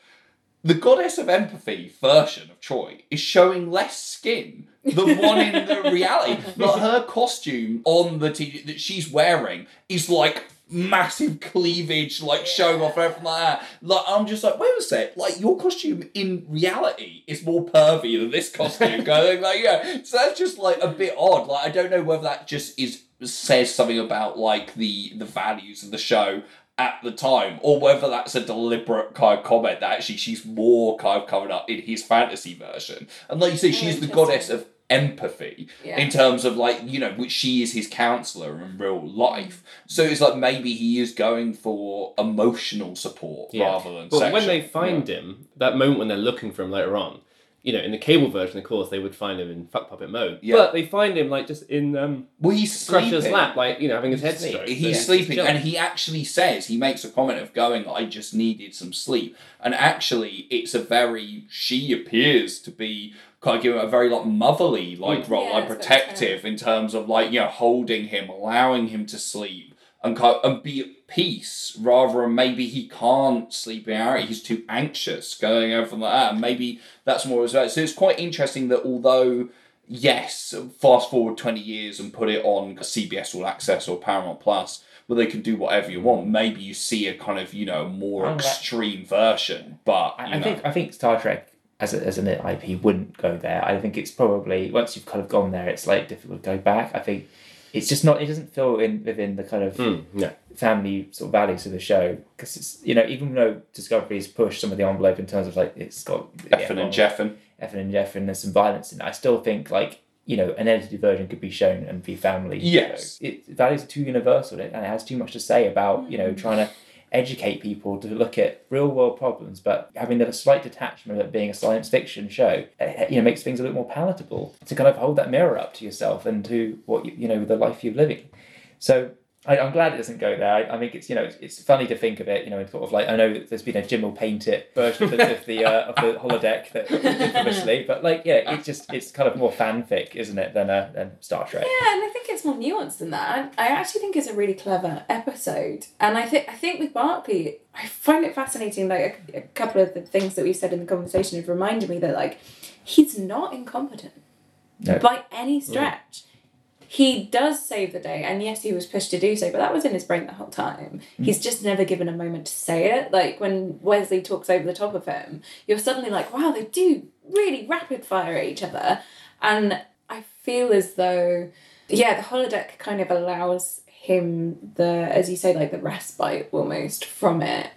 the goddess of empathy version of Troi is showing less skin than one in the reality. Like her costume on the TV that she's wearing is like massive cleavage, like showing off everything like that. Like I'm just like, wait a sec, like your costume in reality is more pervy than this costume. Going like, yeah, so that's just like a bit odd. Like I don't know whether that just is says something about like the the values of the show at the time, or whether that's a deliberate kind of comment that actually she's more kind of covered up in his fantasy version. And like you say, she's the goddess of empathy Yeah. in terms of like you know which she is his counselor in real life. So it's like maybe he is going for emotional support rather than But when they find him, that moment when they're looking for him later on, you know, in the cable version, of course, they would find him in fuck puppet mode. Yeah. But they find him like just in um, well he's Crusher's sleeping. lap, like you know, having his head Sleep. stroked. He's Yeah. sleeping, and he actually says he makes a comment of going, "I just needed some sleep." And actually, it's a very she appears to be kind of giving a very like motherly like role, Yeah, like protective in terms of like you know holding him, allowing him to sleep, and kind and be at peace rather than maybe he can't sleep in out. He's too anxious going everything like that. And maybe that's more as well. So it's quite interesting that although yes, fast forward 20 years and put it on CBS All Access or Paramount Plus, where they can do whatever you want. Maybe you see a kind of, you know, more oh, I'm glad- extreme version, but, I, I think I think Star Trek as a, as an IP wouldn't go there. I think it's probably once you've kind of gone there, it's like difficult to go back. I think it's just not. It doesn't feel in within the kind of Mm, no. family sort of values of the show because it's you know even though Discovery's pushed some of the envelope in terms of like it's got Effin and Jeffin. Effin and Jeff and there's some violence in it. I still think like you know an edited version could be shown and be family. Yes. it values are too universal and it has too much to say about you know trying to educate people to look at real world problems, but having that slight detachment of it being a science fiction show, you know, makes things a little more palatable to kind of hold that mirror up to yourself and to what you, you know the life you're living. So I, I'm glad it doesn't go there. I, I think it's you know it's, it's funny to think of it. You know, sort of like I know there's been a Jim will paint it version of the of the, uh, of the holodeck that infamously, but like yeah, it's just it's kind of more fanfic, isn't it, than a than Star Trek. Yeah, and I think it's more nuanced than that. I actually think it's a really clever episode, and I think I think with Barclay, I find it fascinating. Like a, a couple of the things that we've said in the conversation have reminded me that like he's not incompetent No. by any stretch. He does save the day, and yes, he was pushed to do so, but that was in his brain the whole time. Hmm. He's just never given a moment to say it. Like when Wesley talks over the top of him, you're suddenly like, wow, they do really rapid fire at each other. And I feel as though, yeah, the holodeck kind of allows him the as you say like the respite almost from it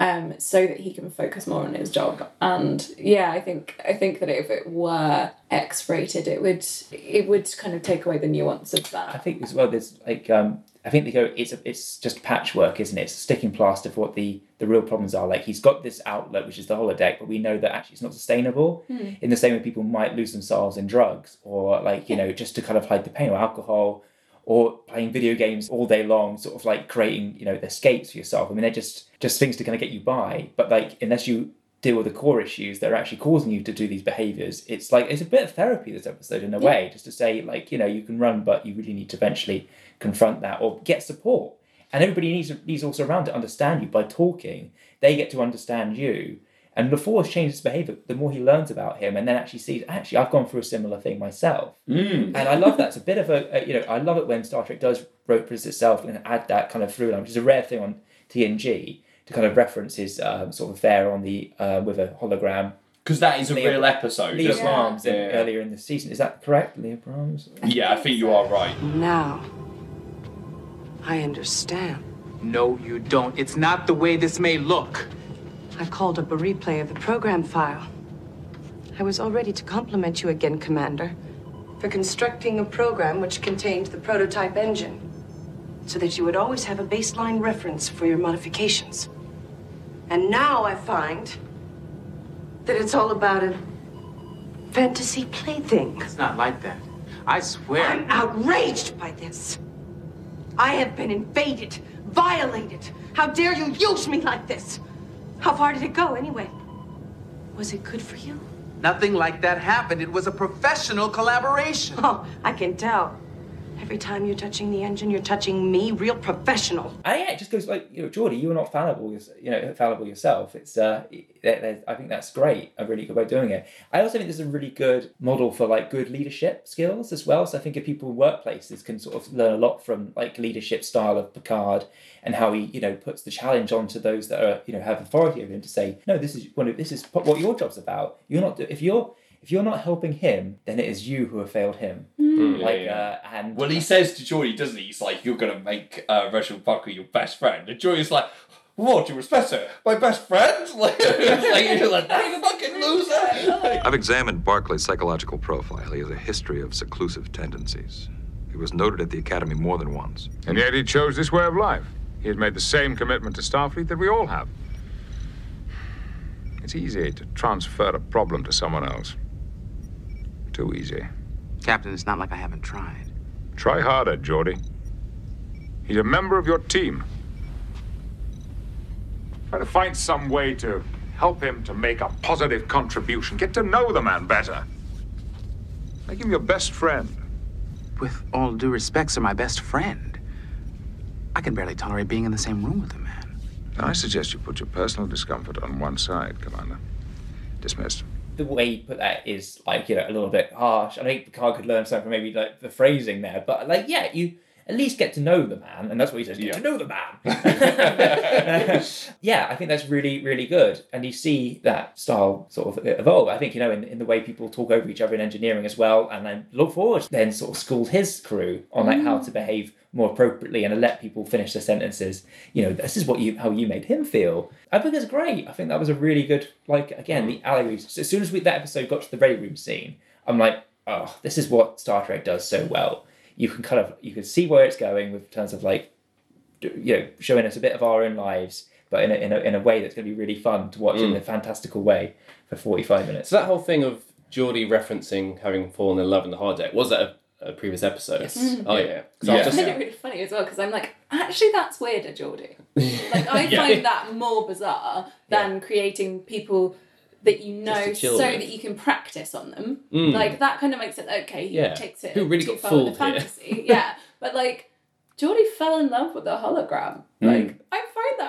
um so that he can focus more on his job and yeah i think i think that if it were x-rated it would it would kind of take away the nuance of that I think as well. There's like um, I think they go. It's a, it's just patchwork, isn't it? It's sticking plaster for what the the real problems are. Like he's got this outlet, which is the holodeck, but we know that actually it's not sustainable. In the same way, people might lose themselves in drugs or like you know just to kind of hide the pain or alcohol. Or playing video games all day long, sort of like creating, you know, escapes for yourself. I mean, they're just just things to kind of get you by. But like, unless you deal with the core issues that are actually causing you to do these behaviors. It's like it's a bit of therapy this episode in a way, just to say like you know you can run, but you really need to eventually confront that or get support. And everybody needs needs also around to understand you by talking. They get to understand you. And the more he changes his behavior, the more he learns about him, and then actually sees actually I've gone through a similar thing myself. Mm. And I love that. It's a bit of a, a you know I love it when Star Trek does reference itself and add that kind of through line, which is a rare thing on TNG to kind of reference his um, sort of affair on the uh, with a hologram. Because that is a Leah- real episode. Leah? Brahms in- Yeah. earlier in the season. Is that correct, Leah Brahms? Yeah, I think you are right. Now, I understand. No, you don't. It's not the way this may look. I called up a replay of the program file. I was all ready to compliment you again, Commander, for constructing a program which contained the prototype engine, so that you would always have a baseline reference for your modifications. And now I find that it's all about a fantasy plaything. It's not like that. I swear. I'm outraged by this. I have been invaded, violated. How dare you use me like this? How far did it go, anyway? Was it good for you? Nothing like that happened. It was a professional collaboration. Oh, I can tell. Every time you're touching the engine, you're touching me, real professional. And yeah, it just goes like you know, Geordi, you are not fallible, you know, fallible yourself. It's uh, I think that's great, a really good way of doing it. I also think this is a really good model for like good leadership skills as well. So I think if people in workplaces can sort of learn a lot from like leadership style of Picard and how he you know puts the challenge onto those that are you know have authority over him to say no, this is one of this is what your job's about. You're not if you're if you're not helping him, then it is you who have failed him. like uh, and Well, he says to Geordi, doesn't he? He's like, "You're gonna make uh, Reginald Barclay your best friend," and Geordi's like, "What? You respect her? My best friend?" Like, like you're like that fucking loser. I've examined Barclay's psychological profile. He has a history of seclusive tendencies. He was noted at the Academy more than once. And yet he chose this way of life. He has made the same commitment to Starfleet that we all have. It's easy to transfer a problem to someone else. Too easy. Captain, it's not like I haven't tried. Try harder, Geordi. He's a member of your team. Try to find some way to help him to make a positive contribution. Get to know the man better. Make him your best friend. With all due respect, sir, my best friend. I can barely tolerate being in the same room with the man. I suggest you put your personal discomfort on one side, Commander. Dismissed. The way you put that is like you know a little bit harsh. I think Picard could learn something from maybe like the phrasing there, but like yeah, you at least get to know the man, and that's what he says: get to know the man. yeah, I think that's really really good, and you see that style sort of evolve. I think you know in, in the way people talk over each other in engineering as well, and then look forward then sort of schooled his crew on like how to mm. behave more appropriately and let people finish their sentences. You know, this is what you how you made him feel. I think it's great. I think that was a really good like again the alleyways. So as soon as we that episode got to the ready room scene, I'm like, oh, this is what Star Trek does so well. You can kind of you can see where it's going with terms of like you know showing us a bit of our own lives, but in a, in a, in a way that's going to be really fun to watch in mm. a fantastical way for 45 minutes. So that whole thing of Geordi referencing having fallen in love in the holodeck, was that a, a previous episode? Yes. Oh yeah. 'Cause Yeah. I was I find it really funny as well because I'm like, actually, that's weirder, Geordi. Like, I find that more bizarre than creating people that you know so with. that you can practice on them. Mm. Like, that kind of makes it okay. He Yeah. takes it Who really too got far with the fooled here. fantasy. yeah. But, like, Geordi fell in love with a hologram. Like, I find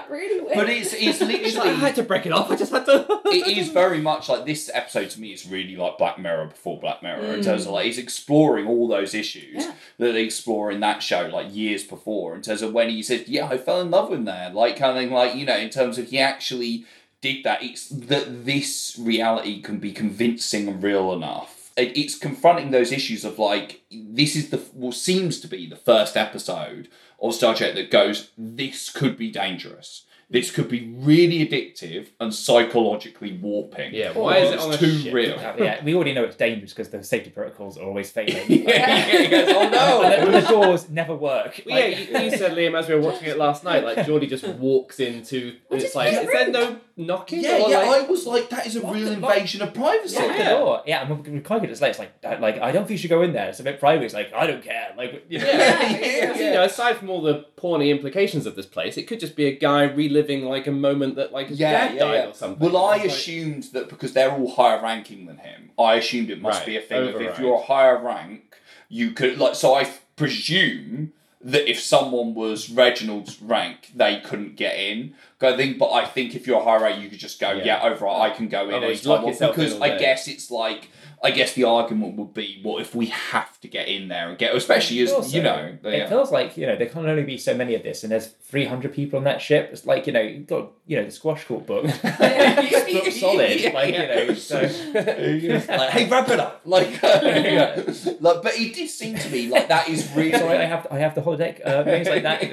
that really weird. But it's it's He's like, I had to break it off. I just had to. it is very much like this episode to me is really like Black Mirror before Black Mirror in mm. terms of like he's exploring all those issues Yeah. that they explore in that show like years before in terms of when he said yeah I fell in love with there like kind of like you know in terms of he actually did that it's that this reality can be convincing and real enough it- it's confronting those issues of like this is the what seems to be the first episode of Star Trek that goes this could be dangerous. This could be really addictive and psychologically warping. Yeah, why is it It's on too ship? real? Yeah, we already know it's dangerous because the safety protocols are always failing. Yeah, he goes, oh no! the, the doors never work. Well, yeah, you, you said Liam as we were watching it last night. Like Geordi just walks into. Well, it's just like, get is there no knocking? Yeah, or yeah, like- I was like, that is a real the- invasion of privacy. Yeah, the door. Yeah, and when Ricardo just like, it's like, uh, like I don't think you should go in there. It's a bit private. It's like I don't care. Like, you know. Yeah, Yeah, You know, aside from all the porny implications of this place, it could just be a guy reliving like a moment that like his Yeah, dad yeah, died yeah. or something. Well, I like- assumed that because they're all higher ranking than him, I assumed it must Right, be a thing of if you're a higher rank, you could like. So I presume that if someone was Reginald's rank, they couldn't get in. Go think, but I think if you're a higher rate, you could just go, Yeah. yeah, override. I can go in Otherwise, anytime. lock yourself in because I guess it's like. I guess the argument would be, what if we have to get in there and get, especially as Also, you know, it yeah. feels like you know there can only be so many of this, and there's 300 people on that ship. It's like you know you've got you know the squash court book. This book's solid, like you know. So like, hey, wrap it up. Like, uh, like, but it did seem to me like that is really. sorry, I have I have the holodeck uh, things like that.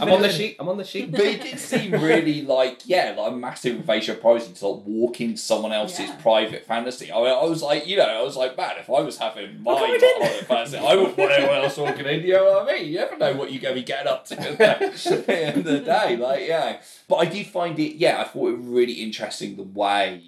I'm on the sheet. I'm on the sheet. But it did seem really like, yeah, like a massive invasion of privacy to like walk into someone else's Yeah. private fantasy. I mean, I was like, you know, I was like, man, if I was having my private fantasy, I wouldn't want anyone else walking in. You know what I mean? You never know what you're going to be getting up to at the end of the day. Like, yeah. But I did find it, yeah, I thought it really interesting the way.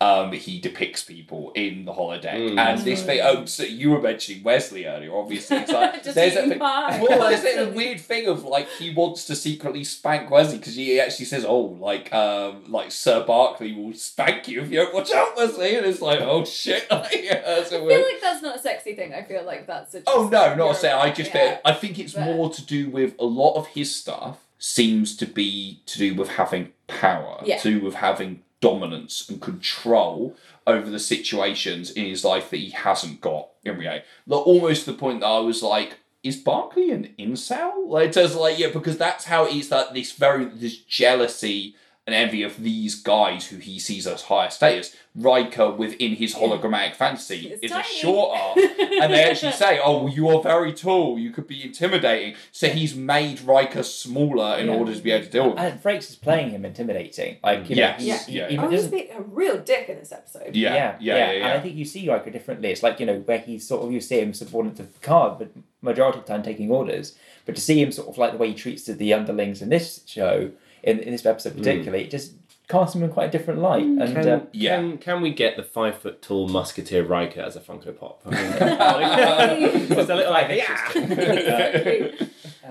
Um, he depicts people in the holodeck, Mm. and this thing. Oh, so you were mentioning Wesley earlier. Obviously, it's like there's a thing- well, there's a weird thing of like he wants to secretly spank Wesley because he actually says, "Oh, like um, like Sir Barclay will spank you if you don't watch out, Wesley," and it's like, "Oh shit!" Like, yeah, that's a I feel like that's not a sexy thing. I feel like that's a Oh no, not saying. I just yeah. I think it's But- more to do with a lot of his stuff seems to be to do with having power, Yeah. to do with having dominance and control over the situations in his life that he hasn't got in. Like almost to the point that I was like, is Barclay an incel? Like it does like yeah, because that's how he's like this very this jealousy and envy of these guys who he sees as higher status. Riker within his hologrammatic fantasy It's is a short arm and they actually say, "Oh, well, you are very tall. You could be intimidating." So he's made Riker smaller in Yeah. order to be able to deal with. it. And Frakes is playing him intimidating. Like you Yes, he- yeah. he- oh, yeah. he I was doesn't- being a real dick in this episode. Yeah, yeah, yeah, yeah. And I think you see Riker differently. It's like, you know, where he's sort of, you see him subordinate to Picard, but majority of the time taking orders. But to see him sort of like the way he treats the underlings in this show, in, in this episode particularly, it just casts him in quite a different light. And Can, uh, Yeah. can, can we get the five foot tall musketeer Riker as a Funko Pop? I mean, just a little like, yeah.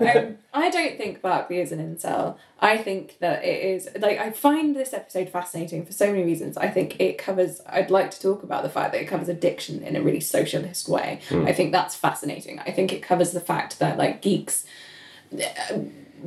um, I don't think Barclay is an incel. I think that it is like I find this episode fascinating for so many reasons. I think it covers. I'd like to talk about the fact that it covers addiction in a really socialist way. I think that's fascinating. I think it covers the fact that like geeks, uh,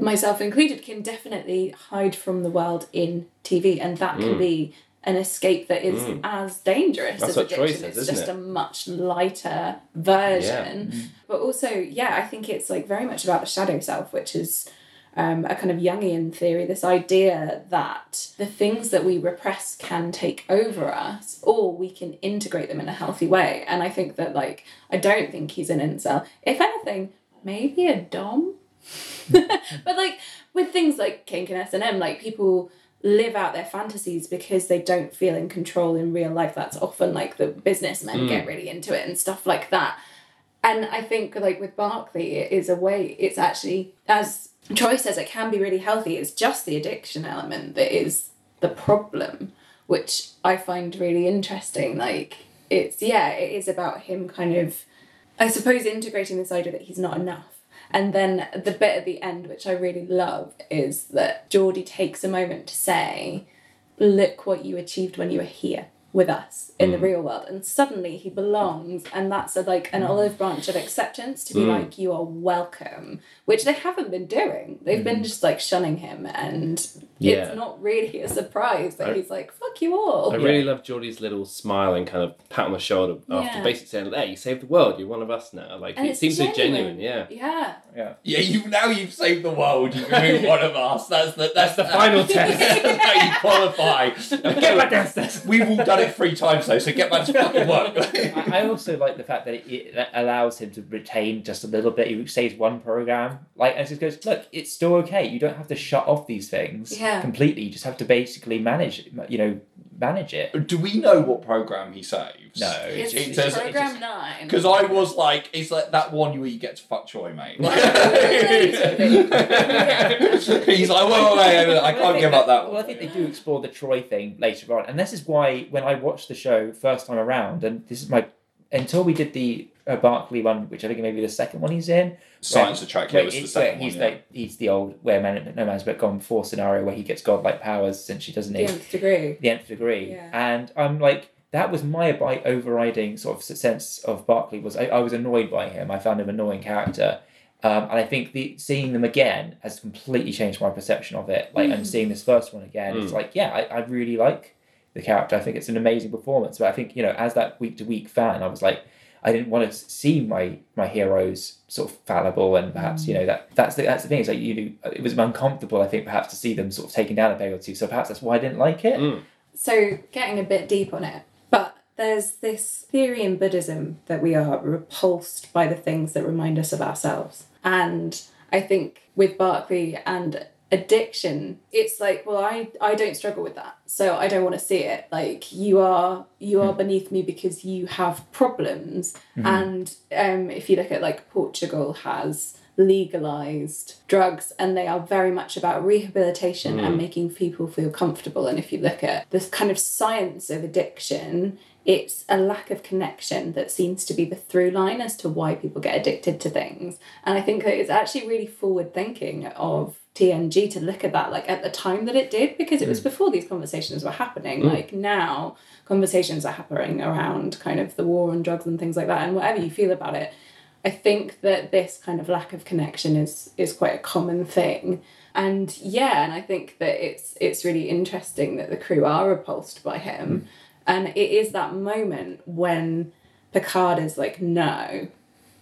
myself included, can definitely hide from the world in TV, and that can be an escape that is as dangerous That's as addiction. Says, it's just it? a much lighter version. But also, yeah, I think it's like very much about the shadow self, which is um, a kind of Jungian theory. This idea that the things that we repress can take over us, or we can integrate them in a healthy way. And I think that, like, I don't think he's an incel. If anything, maybe a dom. but like with things like kink and S and M, like people live out their fantasies because they don't feel in control in real life. That's often like the businessmen mm. get really into it and stuff like that. And I think like with Barclay, it is a way. It's actually as Troi says, it can be really healthy. It's just the addiction element that is the problem, which I find really interesting. Like it's yeah, it is about him kind of, I suppose, integrating this idea that he's not enough. And then the bit at the end, which I really love, is that Geordi takes a moment to say, Look what you achieved when you were here with us in the hmm. real world. And suddenly he belongs. And that's a, like an hmm. olive branch of acceptance to be hmm. like, You are welcome, which they haven't been doing. They've been just like shunning him and Yeah. it's not really a surprise that I- he's like, fuck you all. I really love Geordi's little smile and kind of pat on the shoulder after Yeah. basically saying, "Hey, you saved the world. You're one of us now." Like And it it's seems so genuine. genuine. Yeah. Yeah. Yeah. Yeah, you now you've saved the world. You've removed one of us. That's the that's, the final test. that you qualify. Get back downstairs. We've all done it three times though, so get back to fucking work. I I also like the fact that it, it allows him to retain just a little bit. He saves one program, like, and it just goes, look, it's still okay. You don't have to shut off these things Yeah. Completely. You just have to basically manage, you know, manage it. Do we know what program he saves? No, It's, it it's says- program just- nine. Because I was like, it's like that one where you get to fuck Troi, mate. He's like, wait, wait, wait, wait, I can't think give up that Well, one. I think they do explore the Troi thing later on, and this is why when I watched the show first time around, and this is my until we did the uh, Barclay one, which I think maybe the second one he's in. Science where- Attract, yeah, where was the second he's one, yeah. like he's the old where man, no man's but gone before scenario where he gets godlike powers essentially, doesn't the he? nth degree. the nth degree. Yeah. And I'm like, that was my abi- overriding sort of sense of Barclay was I, I was annoyed by him. I found him an annoying character. Um, and I think the seeing them again has completely changed my perception of it. Like, and seeing this first one again, it's Mm. like, yeah, I, I really like the character. I think it's an amazing performance. But I think, you know, as that week to week fan, I was like, I didn't want to see my my heroes sort of fallible and perhaps you know that that's the that's the thing. It's like you know, it was uncomfortable. I think perhaps to see them sort of taken down a peg or two. So perhaps that's why I didn't like it. Mm. So, getting a bit deep on it, but there's this theory in Buddhism that we are repulsed by the things that remind us of ourselves. And I think with Barclay and addiction, it's like, well, I, I don't struggle with that. So I don't want to see it. Like you are you are hmm. beneath me because you have problems. Hmm. And um if you look at like Portugal has legalized drugs and they are very much about rehabilitation and hmm. making people feel comfortable and if you look at this kind of science of addiction it's a lack of connection that seems to be the through line as to why people get addicted to things. And i think that it's actually really forward thinking of tng to look at that like at the time that it did because it was mm. before these conversations were happening. Mm. Like now conversations are happening around kind of the war on drugs and things like that and whatever you feel about it. I think that this kind of lack of connection is is quite a common thing. And yeah, and I think that it's it's really interesting that the crew are repulsed by him. Mm. And it is that moment when Picard is like, no,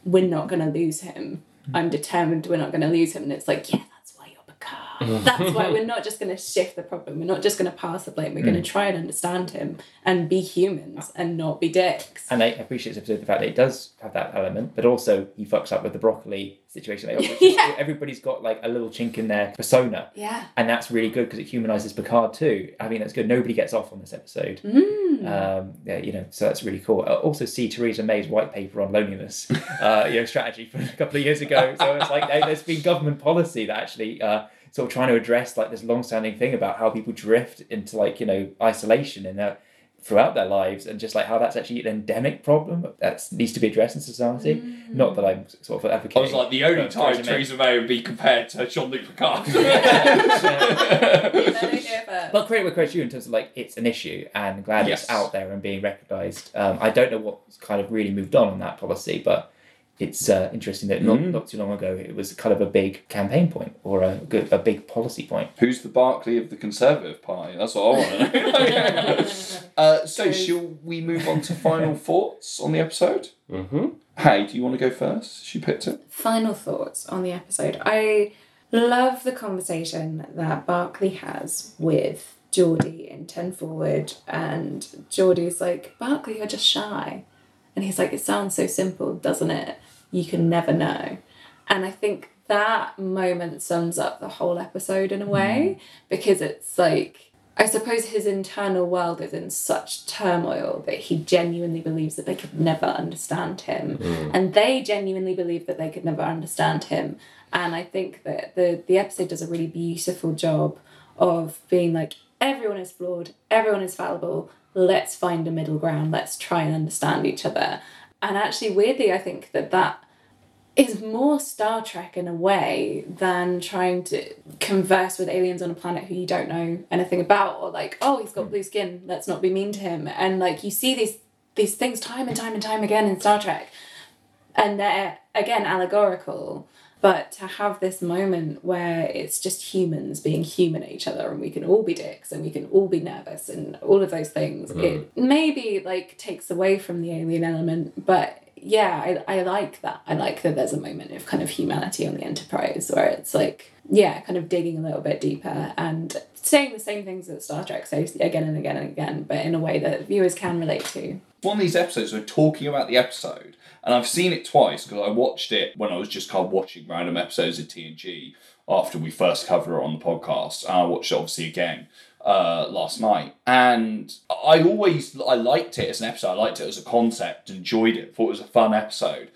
we're not gonna lose him. I'm determined we're not gonna lose him. And it's like, yeah, that's why you're Picard. That's why we're not just gonna shift the problem. We're not just gonna pass the blame. We're gonna try and understand him and be humans and not be dicks. And I appreciate this episode the fact that it does have that element, but also he fucks up with the broccoli situation. Like, Yeah. Everybody's got like a little chink in their persona. Yeah. And that's really good because it humanizes Picard too. I mean, that's good. Nobody gets off on this episode. Mm. Um, yeah, you know, so that's really cool. Uh, also, see Theresa May's white paper on loneliness, uh, you know, strategy from a couple of years ago. So it's like there- there's been government policy that actually uh, sort of trying to address like this long-standing thing about how people drift into like you know isolation and their throughout their lives, and just like how that's actually an endemic problem that needs to be addressed in society. Not that I'm sort of advocating. I advocating. was like, the only time May. Theresa May would be compared to Jean Luc Picard. But credit where credit's due in terms of like it's an issue and glad Yes. it's out there and being recognised. Um, I don't know what's kind of really moved on on that policy, but it's uh, interesting that not, Mm. not too long ago it was kind of a big campaign point or a good a big policy point. Who's the Barclay of the Conservative Party? That's what I want to know. uh, so, shall we move on to final thoughts on the episode? Mm-hmm. Hey, do you want to go first? She picked it. final thoughts on the episode. I love the conversation that Barclay has with Geordi in Ten Forward, and Geordi's like, Barclay, you're just shy. And he's like, It sounds so simple, doesn't it? You can never know. And I think that moment sums up the whole episode in a way mm-hmm. because it's like, I suppose his internal world is in such turmoil that he genuinely believes that they could never understand him. Mm. And they genuinely believe that they could never understand him. And I think that the, the episode does a really beautiful job of being like, everyone is flawed, everyone is fallible, let's find a middle ground, let's try and understand each other. And actually, weirdly, I think that that is more Star Trek in a way than trying to converse with aliens on a planet who you don't know anything about, or like, oh, he's got hmm. blue skin, let's not be mean to him. And like you see these these things time and time and time again in Star Trek, and they're again allegorical. But to have this moment where it's just humans being human at each other and we can all be dicks and we can all be nervous and all of those things, hmm. it maybe like takes away from the alien element, but yeah, I, I like that. I like that there's a moment of kind of humanity on the Enterprise where it's like, yeah, kind of digging a little bit deeper and saying the same things that Star Trek says again and again and again, but in a way that viewers can relate to. one of these episodes we're talking about the episode and i've seen it twice because i watched it when i was just kind of watching random episodes of tng after we first covered it on the podcast and i watched it obviously again uh, last night. And i always i liked it as an episode. I liked it as a concept enjoyed it thought it was a fun episode.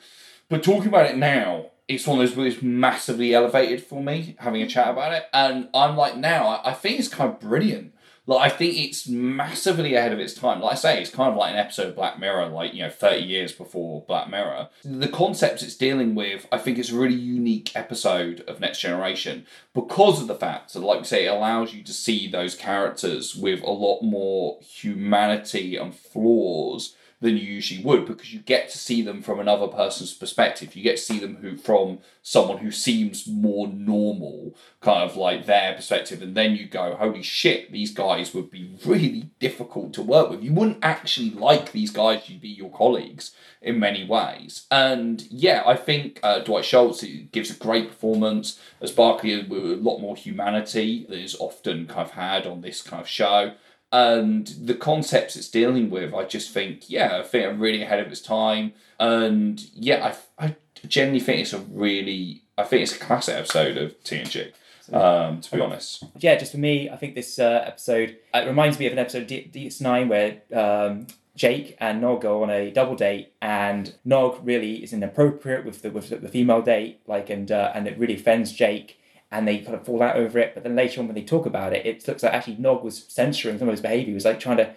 But talking about it now it's one of those it's massively elevated for me having a chat about it. And i'm like now i, I think it's kind of brilliant like I think it's massively ahead of its time. Like I say, it's kind of like an episode of Black Mirror, like you know, thirty years before Black Mirror. The concepts it's dealing with, I think it's a really unique episode of Next Generation because of the fact that, like we say, it allows you to see those characters with a lot more humanity and flaws than you usually would because you get to see them from another person's perspective. You get to see them who from someone who seems more normal, kind of like their perspective, and then you go, holy shit, these guys would be really difficult to work with. You wouldn't actually like these guys to be your colleagues in many ways. And yeah, I think uh, Dwight Schultz gives a great performance as Barclay with a lot more humanity that is often kind of had on this kind of show and the concepts it's dealing with, I just think, yeah, I think I'm really ahead of its time. And yeah, I, I genuinely think it's a really, I think it's a classic episode of TNG, um, to be honest. yeah, just for me, I think this uh, episode it reminds me of an episode of D- DS9 where um, Jake and Nog go on a double date, and Nog really is inappropriate with the with the female date, like, and uh, and it really offends Jake. And they kind of fall out over it, but then later on when they talk about it, it looks like actually Nog was censoring some of his behaviour. He was like trying to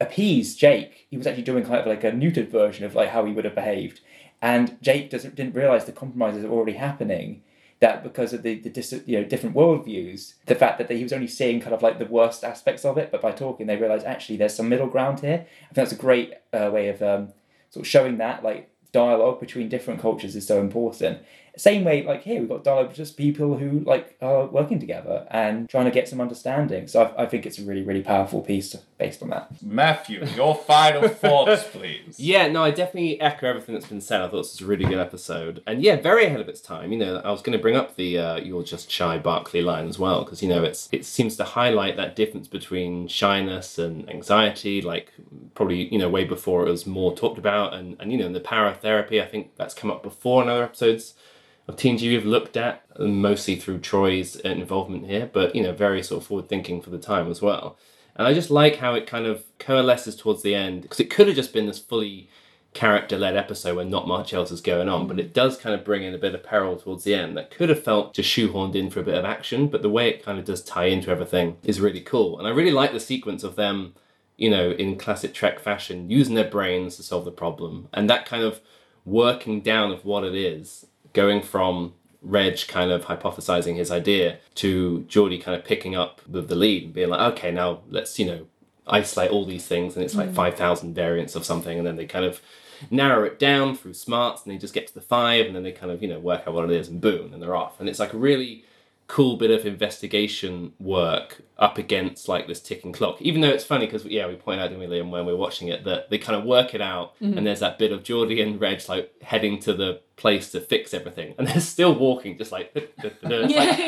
appease Jake. He was actually doing kind of like a neutered version of like how he would have behaved. And Jake doesn't didn't realise the compromises are already happening. That because of the, the dis, you know different worldviews, the fact that he was only seeing kind of like the worst aspects of it, but by talking they realise actually there's some middle ground here. I think that's a great uh, way of um, sort of showing that like dialogue between different cultures is so important. Same way, like here, we've got dialogue just people who like are working together and trying to get some understanding. So I, I think it's a really, really powerful piece based on that. Matthew, your final thoughts, please. Yeah, no, I definitely echo everything that's been said. I thought this was a really good episode, and yeah, very ahead of its time. You know, I was going to bring up the uh, "You're just shy" Barclay line as well because you know it's it seems to highlight that difference between shyness and anxiety. Like probably you know way before it was more talked about, and and you know in the power of therapy, I think that's come up before in other episodes of TNG we've looked at, mostly through Troi's uh, involvement here, but you know very sort of forward thinking for the time as well. And I just like how it kind of coalesces towards the end because it could have just been this fully character led episode where not much else is going on, but it does kind of bring in a bit of peril towards the end that could have felt just shoehorned in for a bit of action, but the way it kind of does tie into everything is really cool. And I really like the sequence of them, you know, in classic Trek fashion, using their brains to solve the problem and that kind of working down of what it is, going from Reg kind of hypothesizing his idea to Geordi kind of picking up the, the lead and being like, okay, now let's, you know, isolate all these things and it's like mm. 5,000 variants of something and then they kind of narrow it down through smarts and they just get to the five and then they kind of, you know, work out what it is and boom, and they're off. And it's like a really cool bit of investigation work up against like this ticking clock. Even though it's funny because yeah, we point out, didn't we, Liam, when we're watching it, that they kind of work it out, and there's that bit of Geordi and Reg like heading to the place to fix everything, and they're still walking, just like, like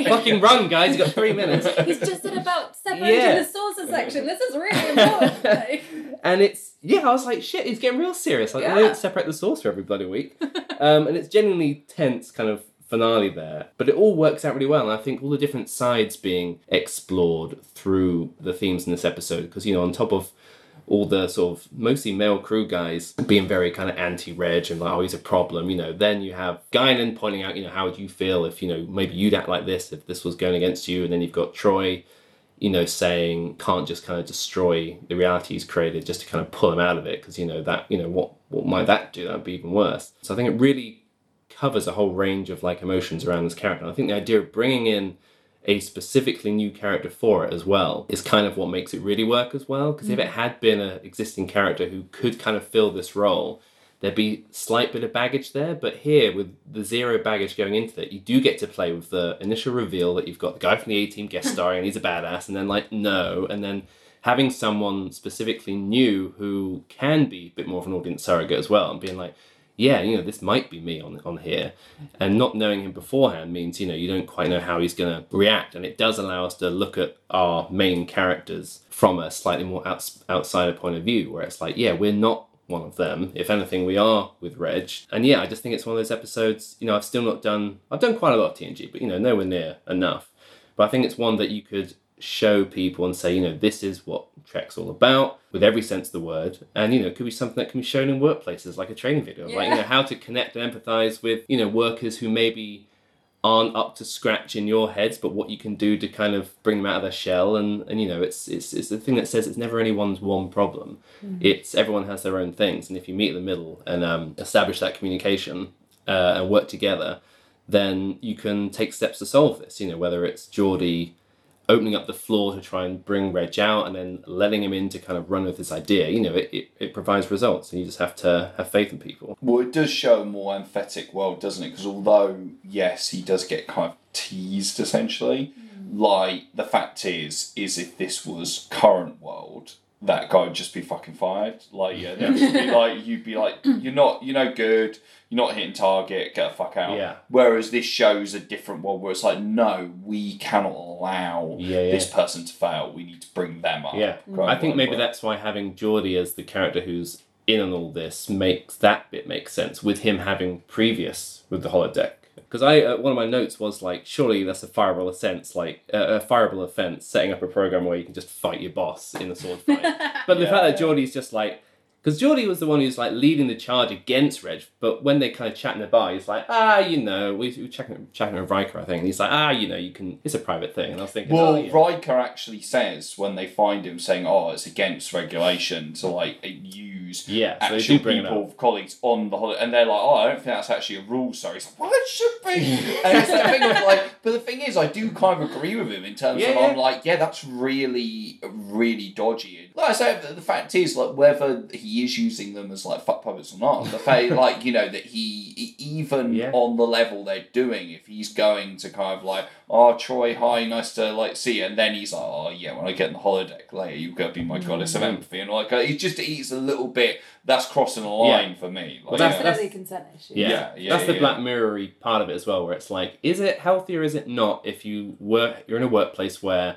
fucking run, guys, you got three minutes. He's just at about separating Yeah. the saucer section. This is really important. Like, and it's yeah, I was like, shit, he's getting real serious. Like Yeah. they don't separate the saucer every bloody week, um, and it's genuinely tense kind of finale there. But it all works out really well, and I think all the different sides being explored through the themes in this episode, because you know, on top of all the sort of mostly male crew guys being very kind of anti-reg and like, oh, he's a problem, you know. Then you have Guinan pointing out, you know, how would you feel if, you know, maybe you'd act like this if this was going against you, and then you've got Troi you know, saying can't just kind of destroy the reality he's created just to kind of pull him out of it because you know that you know what what might that do? That'd be even worse. So I think it really covers a whole range of like emotions around this character. And I think the idea of bringing in a specifically new character for it as well is kind of what makes it really work as well. Because if mm. it had been an existing character who could kind of fill this role, there'd be slight bit of baggage there. But here, with the zero baggage going into it, you do get to play with the initial reveal that you've got the guy from the A Team guest starring and he's a badass, and then like no, and then having someone specifically new who can be a bit more of an audience surrogate as well, and being like. Yeah, you know, this might be me on on here, and not knowing him beforehand means you know you don't quite know how he's going to react, and it does allow us to look at our main characters from a slightly more outs- outsider point of view, where it's like, yeah, we're not one of them. If anything, we are with Reg. And yeah, I just think it's one of those episodes. You know, I've still not done. I've done quite a lot of TNG, but you know, nowhere near enough. But I think it's one that you could show people and say, you know, this is what Trek's all about with every sense of the word. And, you know, it could be something that can be shown in workplaces like a training video, like, you know, how to connect and empathize with, you know, workers who maybe aren't up to scratch in your heads, but what you can do to kind of bring them out of their shell. And, and you know, it's, it's, it's the thing that says it's never anyone's one problem. It's everyone has their own things. And if you meet in the middle and um, establish that communication uh, and work together, then you can take steps to solve this. You know, whether it's Geordi opening up the floor to try and bring Reg out and then letting him in to kind of run with this idea, you know, it, it, it provides results and you just have to have faith in people. Well, it does show a more empathetic world, doesn't it? Because although, yes, he does get kind of teased essentially, mm. like the fact is, is if this was current world, that guy would just be fucking fired. Like, yeah, that would be like you'd be like, you're not, you're no good. You're not hitting target. Get the fuck out. Yeah. Whereas this shows a different world where it's like, no, we cannot allow Yeah, yeah. this person to fail. We need to bring them up. Yeah, Right, I think maybe that's why having Geordi as the character who's in on all this makes that bit make sense with him having previous with the holodeck. Because I uh, one of my notes was like, surely that's a fireable offense, like uh, a fireable offense, setting up a program where you can just fight your boss in a sword fight. but the Yeah, fact that. Geordi's just like. Because Geordi was the one who's like leading the charge against Reg, but when they kind of chat in the bar, he's like, ah, you know, we we were chatting, chatting with Riker, I think, and he's like, ah, you know, you can, it's a private thing. And I was thinking, Well, oh, yeah. Riker actually says when they find him saying, "Oh, it's against regulation to like use Yeah, so they actual do bring people, colleagues on the holodeck," and they're like, "Oh, I don't think that's actually a rule." So he's like, "Well, it should be." and it's the thing of like, but the thing is, I do kind of agree with him in terms Yeah, of yeah. I'm like, yeah, that's really, really dodgy. Like I the, the fact is, like, whether he is using them as like fuck puppets or not, the fact, like, you know, that he even Yeah. on the level they're doing, if he's going to kind of like, oh, Troi, hi, nice to like see you, and then he's like, oh yeah, when I get in the holodeck later, you're gonna be my goddess of mm. empathy, and like, it's just he's a little bit that's crossing a line for me. Like, Well, that's- yeah. Definitely consent issue. Yeah, Yeah, yeah, that's the yeah. Black Mirror part of it as well, where it's like, is it healthy or is it not? If you work, you're in a workplace where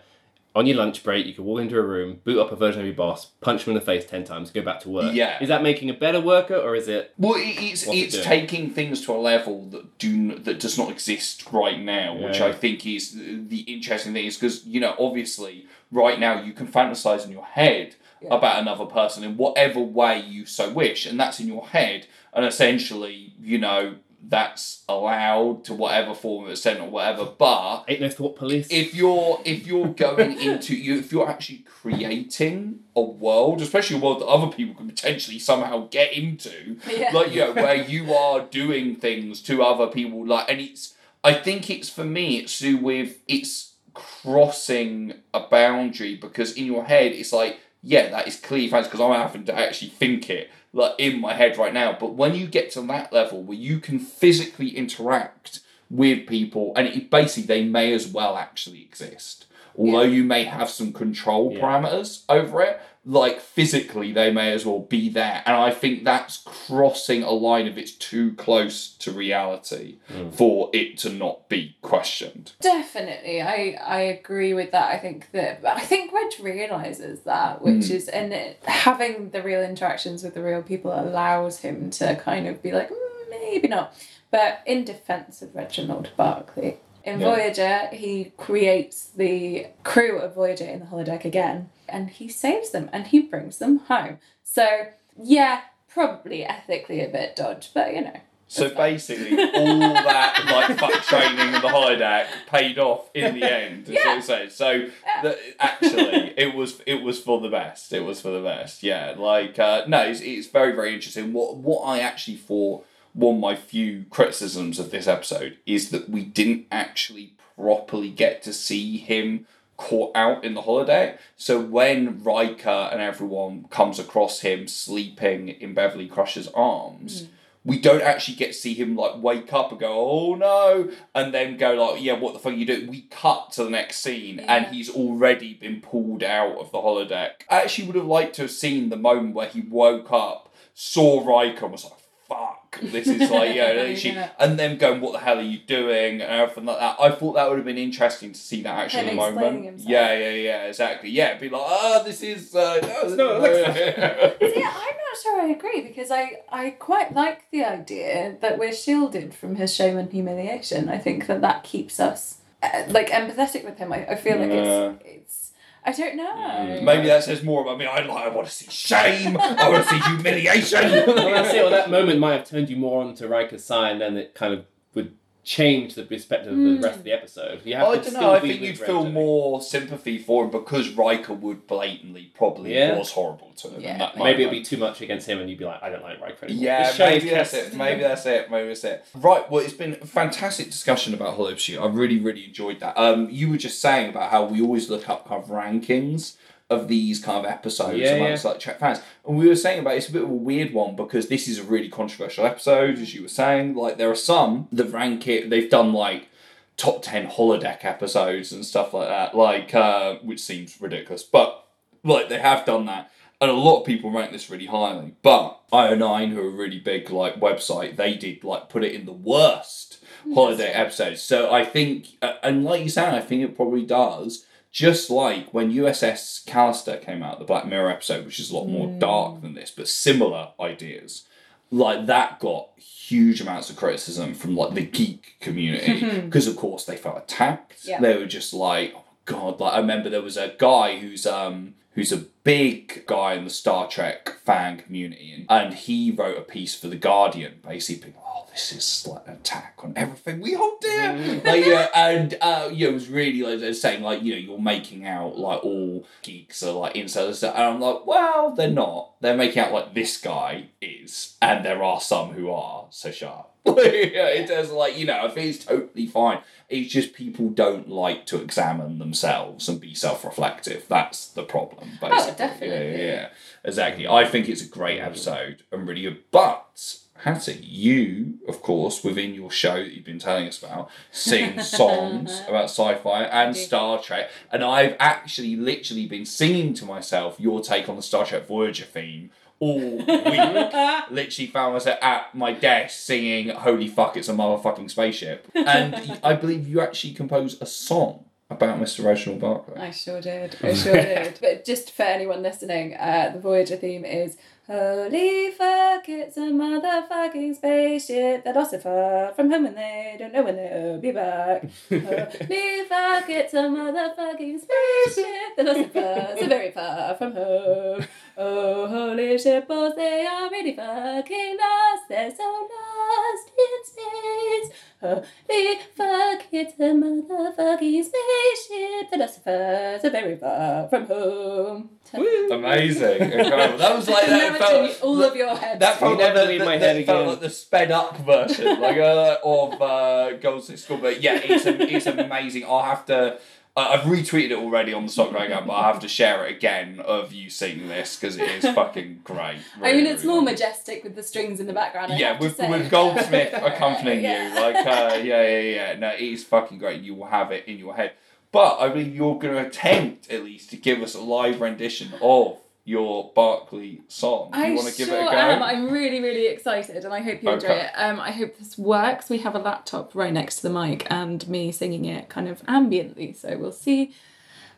on your lunch break you could walk into a room, boot up a version of your boss, punch him in the face ten times, go back to work. Yeah. is that making a better worker or is it? Well, it, it's it it's taking things to a level that do that does not exist right now, which I think is the interesting thing. Is because you know, obviously, right now you can fantasize in your head about another person in whatever way you so wish, and that's in your head, and essentially, you know, that's allowed to whatever form of extent or whatever. But Ain't no thought police. if you're if you're going into you if you're actually creating a world, especially a world that other people can potentially somehow get into, Yeah. like you know, where you are doing things to other people, like, and it's I think it's for me it's to do with it's crossing a boundary because in your head it's like yeah that is clear fancy because I'm having to actually think it like in my head right now, but when you get to that level where you can physically interact with people and it, basically they may as well actually exist. Although you may have some control Yeah. parameters over it like physically they may as well be there. And i think that's crossing a line if it's too close to reality for it to not be questioned. Definitely, I I agree with that. I think that I think Reg realizes that, which is and it, having the real interactions with the real people allows him to kind of be like "Mm, maybe not. But in defense of Reginald Barclay, in Yeah. Voyager, he creates the crew of Voyager in the holodeck again, and he saves them and he brings them home. So yeah, probably ethically a bit dodge, but you know. so basically all that like fuck training and the holodeck paid off in the end is what it says. So the, actually it was it was for the best. It was for the best. Yeah like uh, no it's, it's very very interesting. What what i actually thought one of my few criticisms of this episode is that we didn't actually properly get to see him caught out in the holodeck. So when Riker and everyone comes across him sleeping in Beverly Crusher's arms, hmm. we don't actually get to see him like wake up and go, oh no, and then go like, yeah, what the fuck are you doing? We cut to the next scene and he's already been pulled out of the holodeck. I actually would have liked to have seen the moment where he woke up, saw Riker and was like, fuck, this is like, yeah, literally, Yeah. and then going, what the hell are you doing? And everything like that. I thought that would have been interesting to see that actually in the moment. himself. Yeah, yeah, yeah, exactly. Yeah, be like, oh, this is, uh, no, this not is- See, I'm not sure I agree because I, I quite like the idea that we're shielded from his shame and humiliation. I think that that keeps us uh, like empathetic with him. I, I feel like Yeah. it's it's I don't know. Mm. Maybe that says more about me. I like. I want to see shame. I want to see humiliation. well, that's it. Well, that moment might have turned you more onto Riker's side, and then it kind of would change the perspective of the rest of the episode. You have I to don't know. I think you'd feel I more sympathy for him because Riker would blatantly probably Yeah. was horrible to him. Yeah. Maybe it'd be too much against him, and you'd be like, I don't like Riker anymore. Yeah, This show maybe that's it. Maybe that's it. Maybe that's it. Right. Well, it's been a fantastic discussion about Hollow Pursuits. I really, really enjoyed that. Um, you were just saying about how we always look up kind of rankings of these kind of episodes Yeah, amongst like chat fans, and we were saying about it's a bit of a weird one because this is a really controversial episode, as you were saying. Like there are some that rank it. They've done like top 10 holodeck episodes and stuff like that like uh, which seems ridiculous. But like they have done that. And a lot of people rank this really highly. But io9 who are a really big like website they did like put it in the worst holodeck episodes. So i think uh, and like you said i think it probably does just like when uss callister came out the black mirror episode which is a lot more mm. dark than this but similar ideas like that got huge amounts of criticism from like the geek community because of course they felt attacked Yeah. they were just like oh god like i remember there was a guy who's um who's a big guy in the star trek fan community and, and he wrote a piece for the guardian basically being, oh this is like an attack on everything we hold dear. Like yeah and uh yeah it was really like saying like you know you're making out like all geeks are like inside and i'm like well they're not. They're making out like this guy is and there are some who are so shut yeah, it does like you know I think it's totally fine. It's just people don't like to examine themselves and be self-reflective. That's the problem basically. Definitely. yeah, yeah, yeah. exactly. I think it's a great episode and really good. But Hattie, you, of course, within your show that you've been telling us about, sing songs about sci-fi and Star Trek, and I've actually literally been singing to myself your take on the Star Trek Voyager theme all week. literally found myself at my desk singing "Holy fuck, it's a motherfucking spaceship," and I believe you actually composed a song about Mr. Reginald Barclay. I sure did. I sure did. But just for anyone listening, uh, the Voyager theme is Holy fuck, it's a motherfucking spaceship that it far from home and they don't know when they'll be back. Holy fuck, it's a motherfucking spaceship that it far, so very far from home. Oh, holy shit, shippers, they are really fucking lost. They're so lost in space. Holy fuck, it's a motherfucking spaceship that it far, so very far from home. Amazing, incredible. That was like that felt. it's in all of your heads. That felt You like never the, leave the, my that head felt again. like the sped up version, like uh, of uh, Gold Six School. But yeah, it's a, it's amazing. I'll have to. I- I've retweeted it already on the Stock Dragon, but I have to share it again of you seeing this because it is fucking great. I mean, it's really more good. majestic with the strings in the background. I Yeah, with with Goldsmith accompanying Yeah. you, like uh, yeah, yeah, yeah. No, it is fucking great. You will have it in your head. But I believe you're going to attempt at least to give us a live rendition of your Barclay song. Do you I want to give sure it a go? am. I'm really, really excited, and I hope you enjoy it. Um, I hope this works. We have a laptop right next to the mic, and me singing it kind of ambiently. So we'll see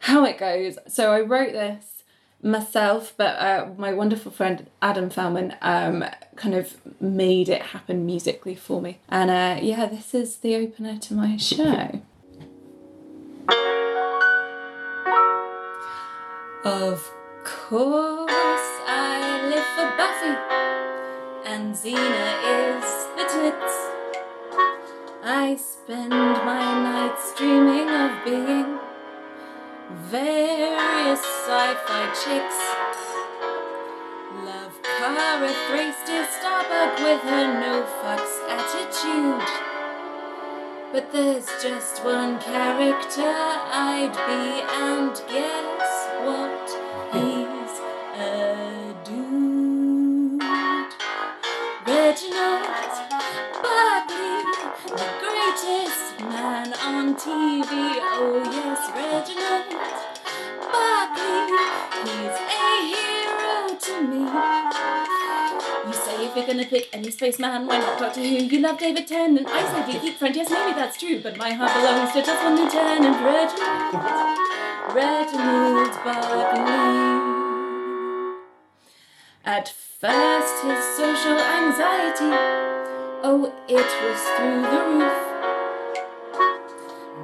how it goes. So I wrote this myself, but uh, my wonderful friend Adam Fellman um, kind of made it happen musically for me. And uh, yeah, this is the opener to my show. Of course, I live for Buffy, and Xena is the tits. I spend my nights dreaming of being various sci-fi chicks. Love Kara Thrace to Starbuck with her no fucks attitude. But there's just one character I'd be, and guess what? He's a dude. Reginald Barclay, the greatest man on TV. Oh, yes, Reginald Barclay, he's a hero to me. You if you're gonna pick any spaceman, why not Doctor Who? You love David Tennant. I say Geek Geek Friend. Yes, maybe that's true, but my heart belongs to just one Lieutenant Reginald. Reginald Barclay. At first, his social anxiety, oh, it was through the roof.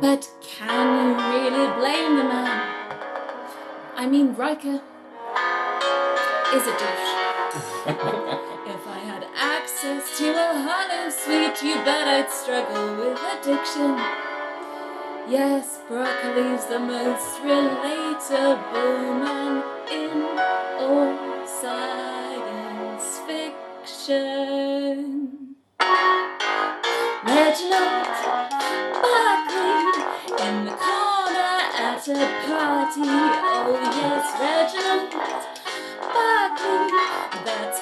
But can you really blame the man? I mean, Riker is a douche. to a holosuite, you bet I'd struggle with addiction. Yes, broccoli's the most relatable man in all science fiction. Reginald Barclay in the corner at a party. Oh yes, Reginald Barclay. That's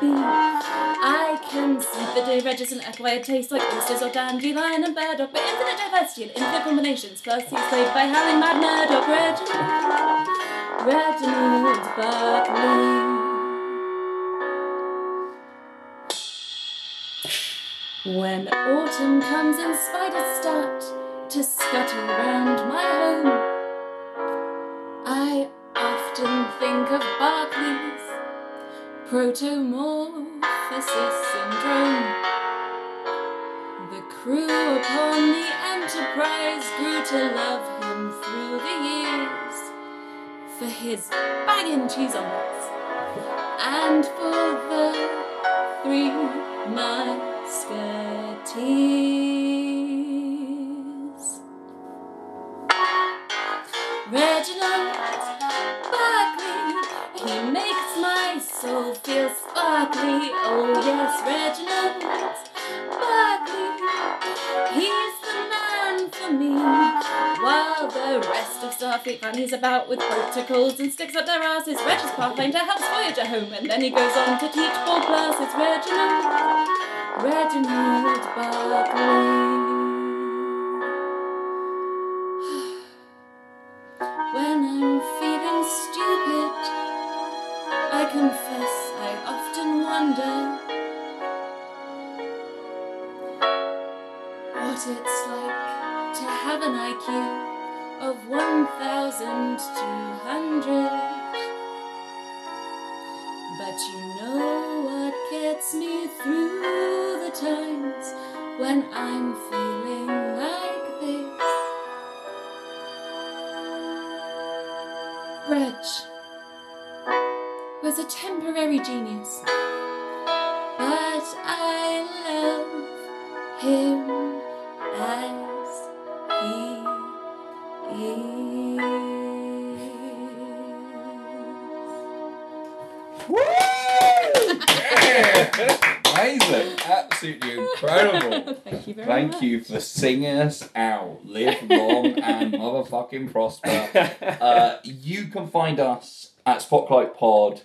be. I can see the day Regis and acquired taste like oysters or dandelion and bird burdock, but infinite diversity and infinite combinations. Plus, he's played by Howling Mad Murdock. Reginald, Reginald Barclay. When autumn comes and spiders start to scuttle round my home, I often think of Barclay's protomorphosis syndrome. The crew upon the Enterprise grew to love him through the years for his banging cheese omelets and for the three musketeers. Feel sparkly. Oh yes, Reginald Barclay, he's the man for me. While the rest of Starfleet fannies about with protocols and sticks up their asses, Regis Pathfinder helps Voyager home, and then he goes on to teach four classes. Reginald, Reginald Barkley. 1,200. But you know what gets me through the times when I'm feeling like this? Reg was a temporary genius, Thank you very Thank much. you for singing us out. Live long and motherfucking prosper. Uh, you can find us at Spotlight Pod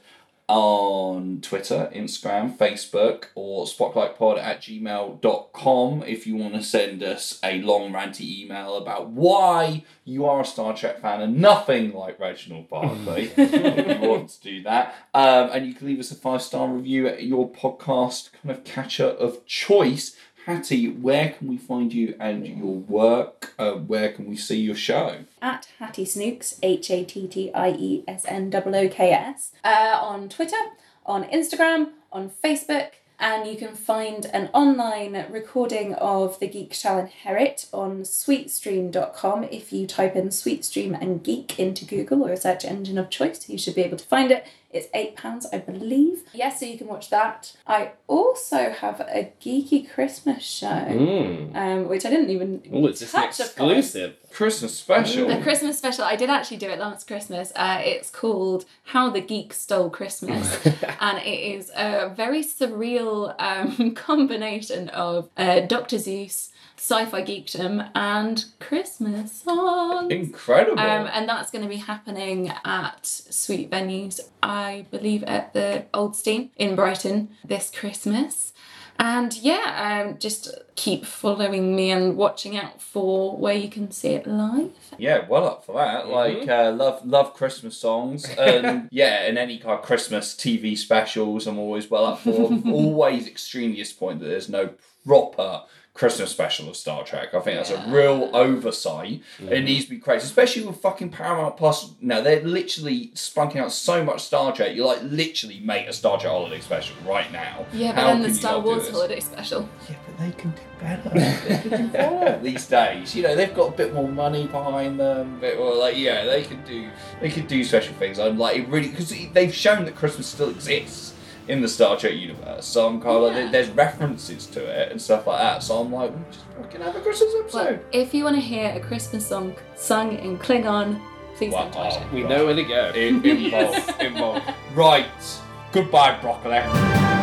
on Twitter, Instagram, Facebook, or spotlightpod at gmail.com if you want to send us a long ranty email about why you are a Star Trek fan and nothing like Reginald Barclay if you want to do that. Um, and you can leave us a five star review at your podcast kind of catcher of choice. Hattie, where can we find you and your work? Uh, where can we see your show? at Hattie Snooks, H A T T I E S N O O K S, uh, on Twitter, on Instagram, on Facebook, and you can find an online recording of the Geek Shall Inherit on sweetstream.com. If you type in Sweetstream and Geek into Google or a search engine of choice, you should be able to find it. It's £8, I believe. Yes, so you can watch that. I also have a geeky Christmas show, Mm. um, which I didn't even Oh, it's just an touch upon. exclusive. Christmas special. A Christmas special. I did actually do it last Christmas. Uh, it's called How the Geek Stole Christmas. and it is a very surreal um, combination of uh, Dr. Seuss, sci fi geekdom, and Christmas songs. Incredible. Um, and that's going to be happening at Sweet Venues, I believe, at the Old Steine in Brighton this Christmas. And yeah, um, just keep following me and watching out for where you can see it live. Yeah, well up for that. Like, uh, love love Christmas songs, and yeah, and any kind of Christmas TV specials, I'm always well up for. Always extremely disappointed that there's no proper Christmas special of Star Trek. I think that's a real oversight. It mm. needs to be created, especially with fucking Paramount Plus. Now they're literally spunking out so much Star Trek. You like literally make a Star Trek holiday special right now. Yeah, but How then the Star Wars holiday special. Yeah, but they can do better. they can do better these days. You know, they've got a bit more money behind them. Bit more like, yeah, they can do they can do special things. I'm like, it really because they've shown that Christmas still exists in the Star Trek universe. So I'm kind of like, there's references to it and stuff like that. So I'm like, we'll just fucking have a Christmas episode. Well, if you want to hear a Christmas song sung in Klingon, please Wow. don't touch it. We know where to go. In- involved, involved. Right. Goodbye, broccoli.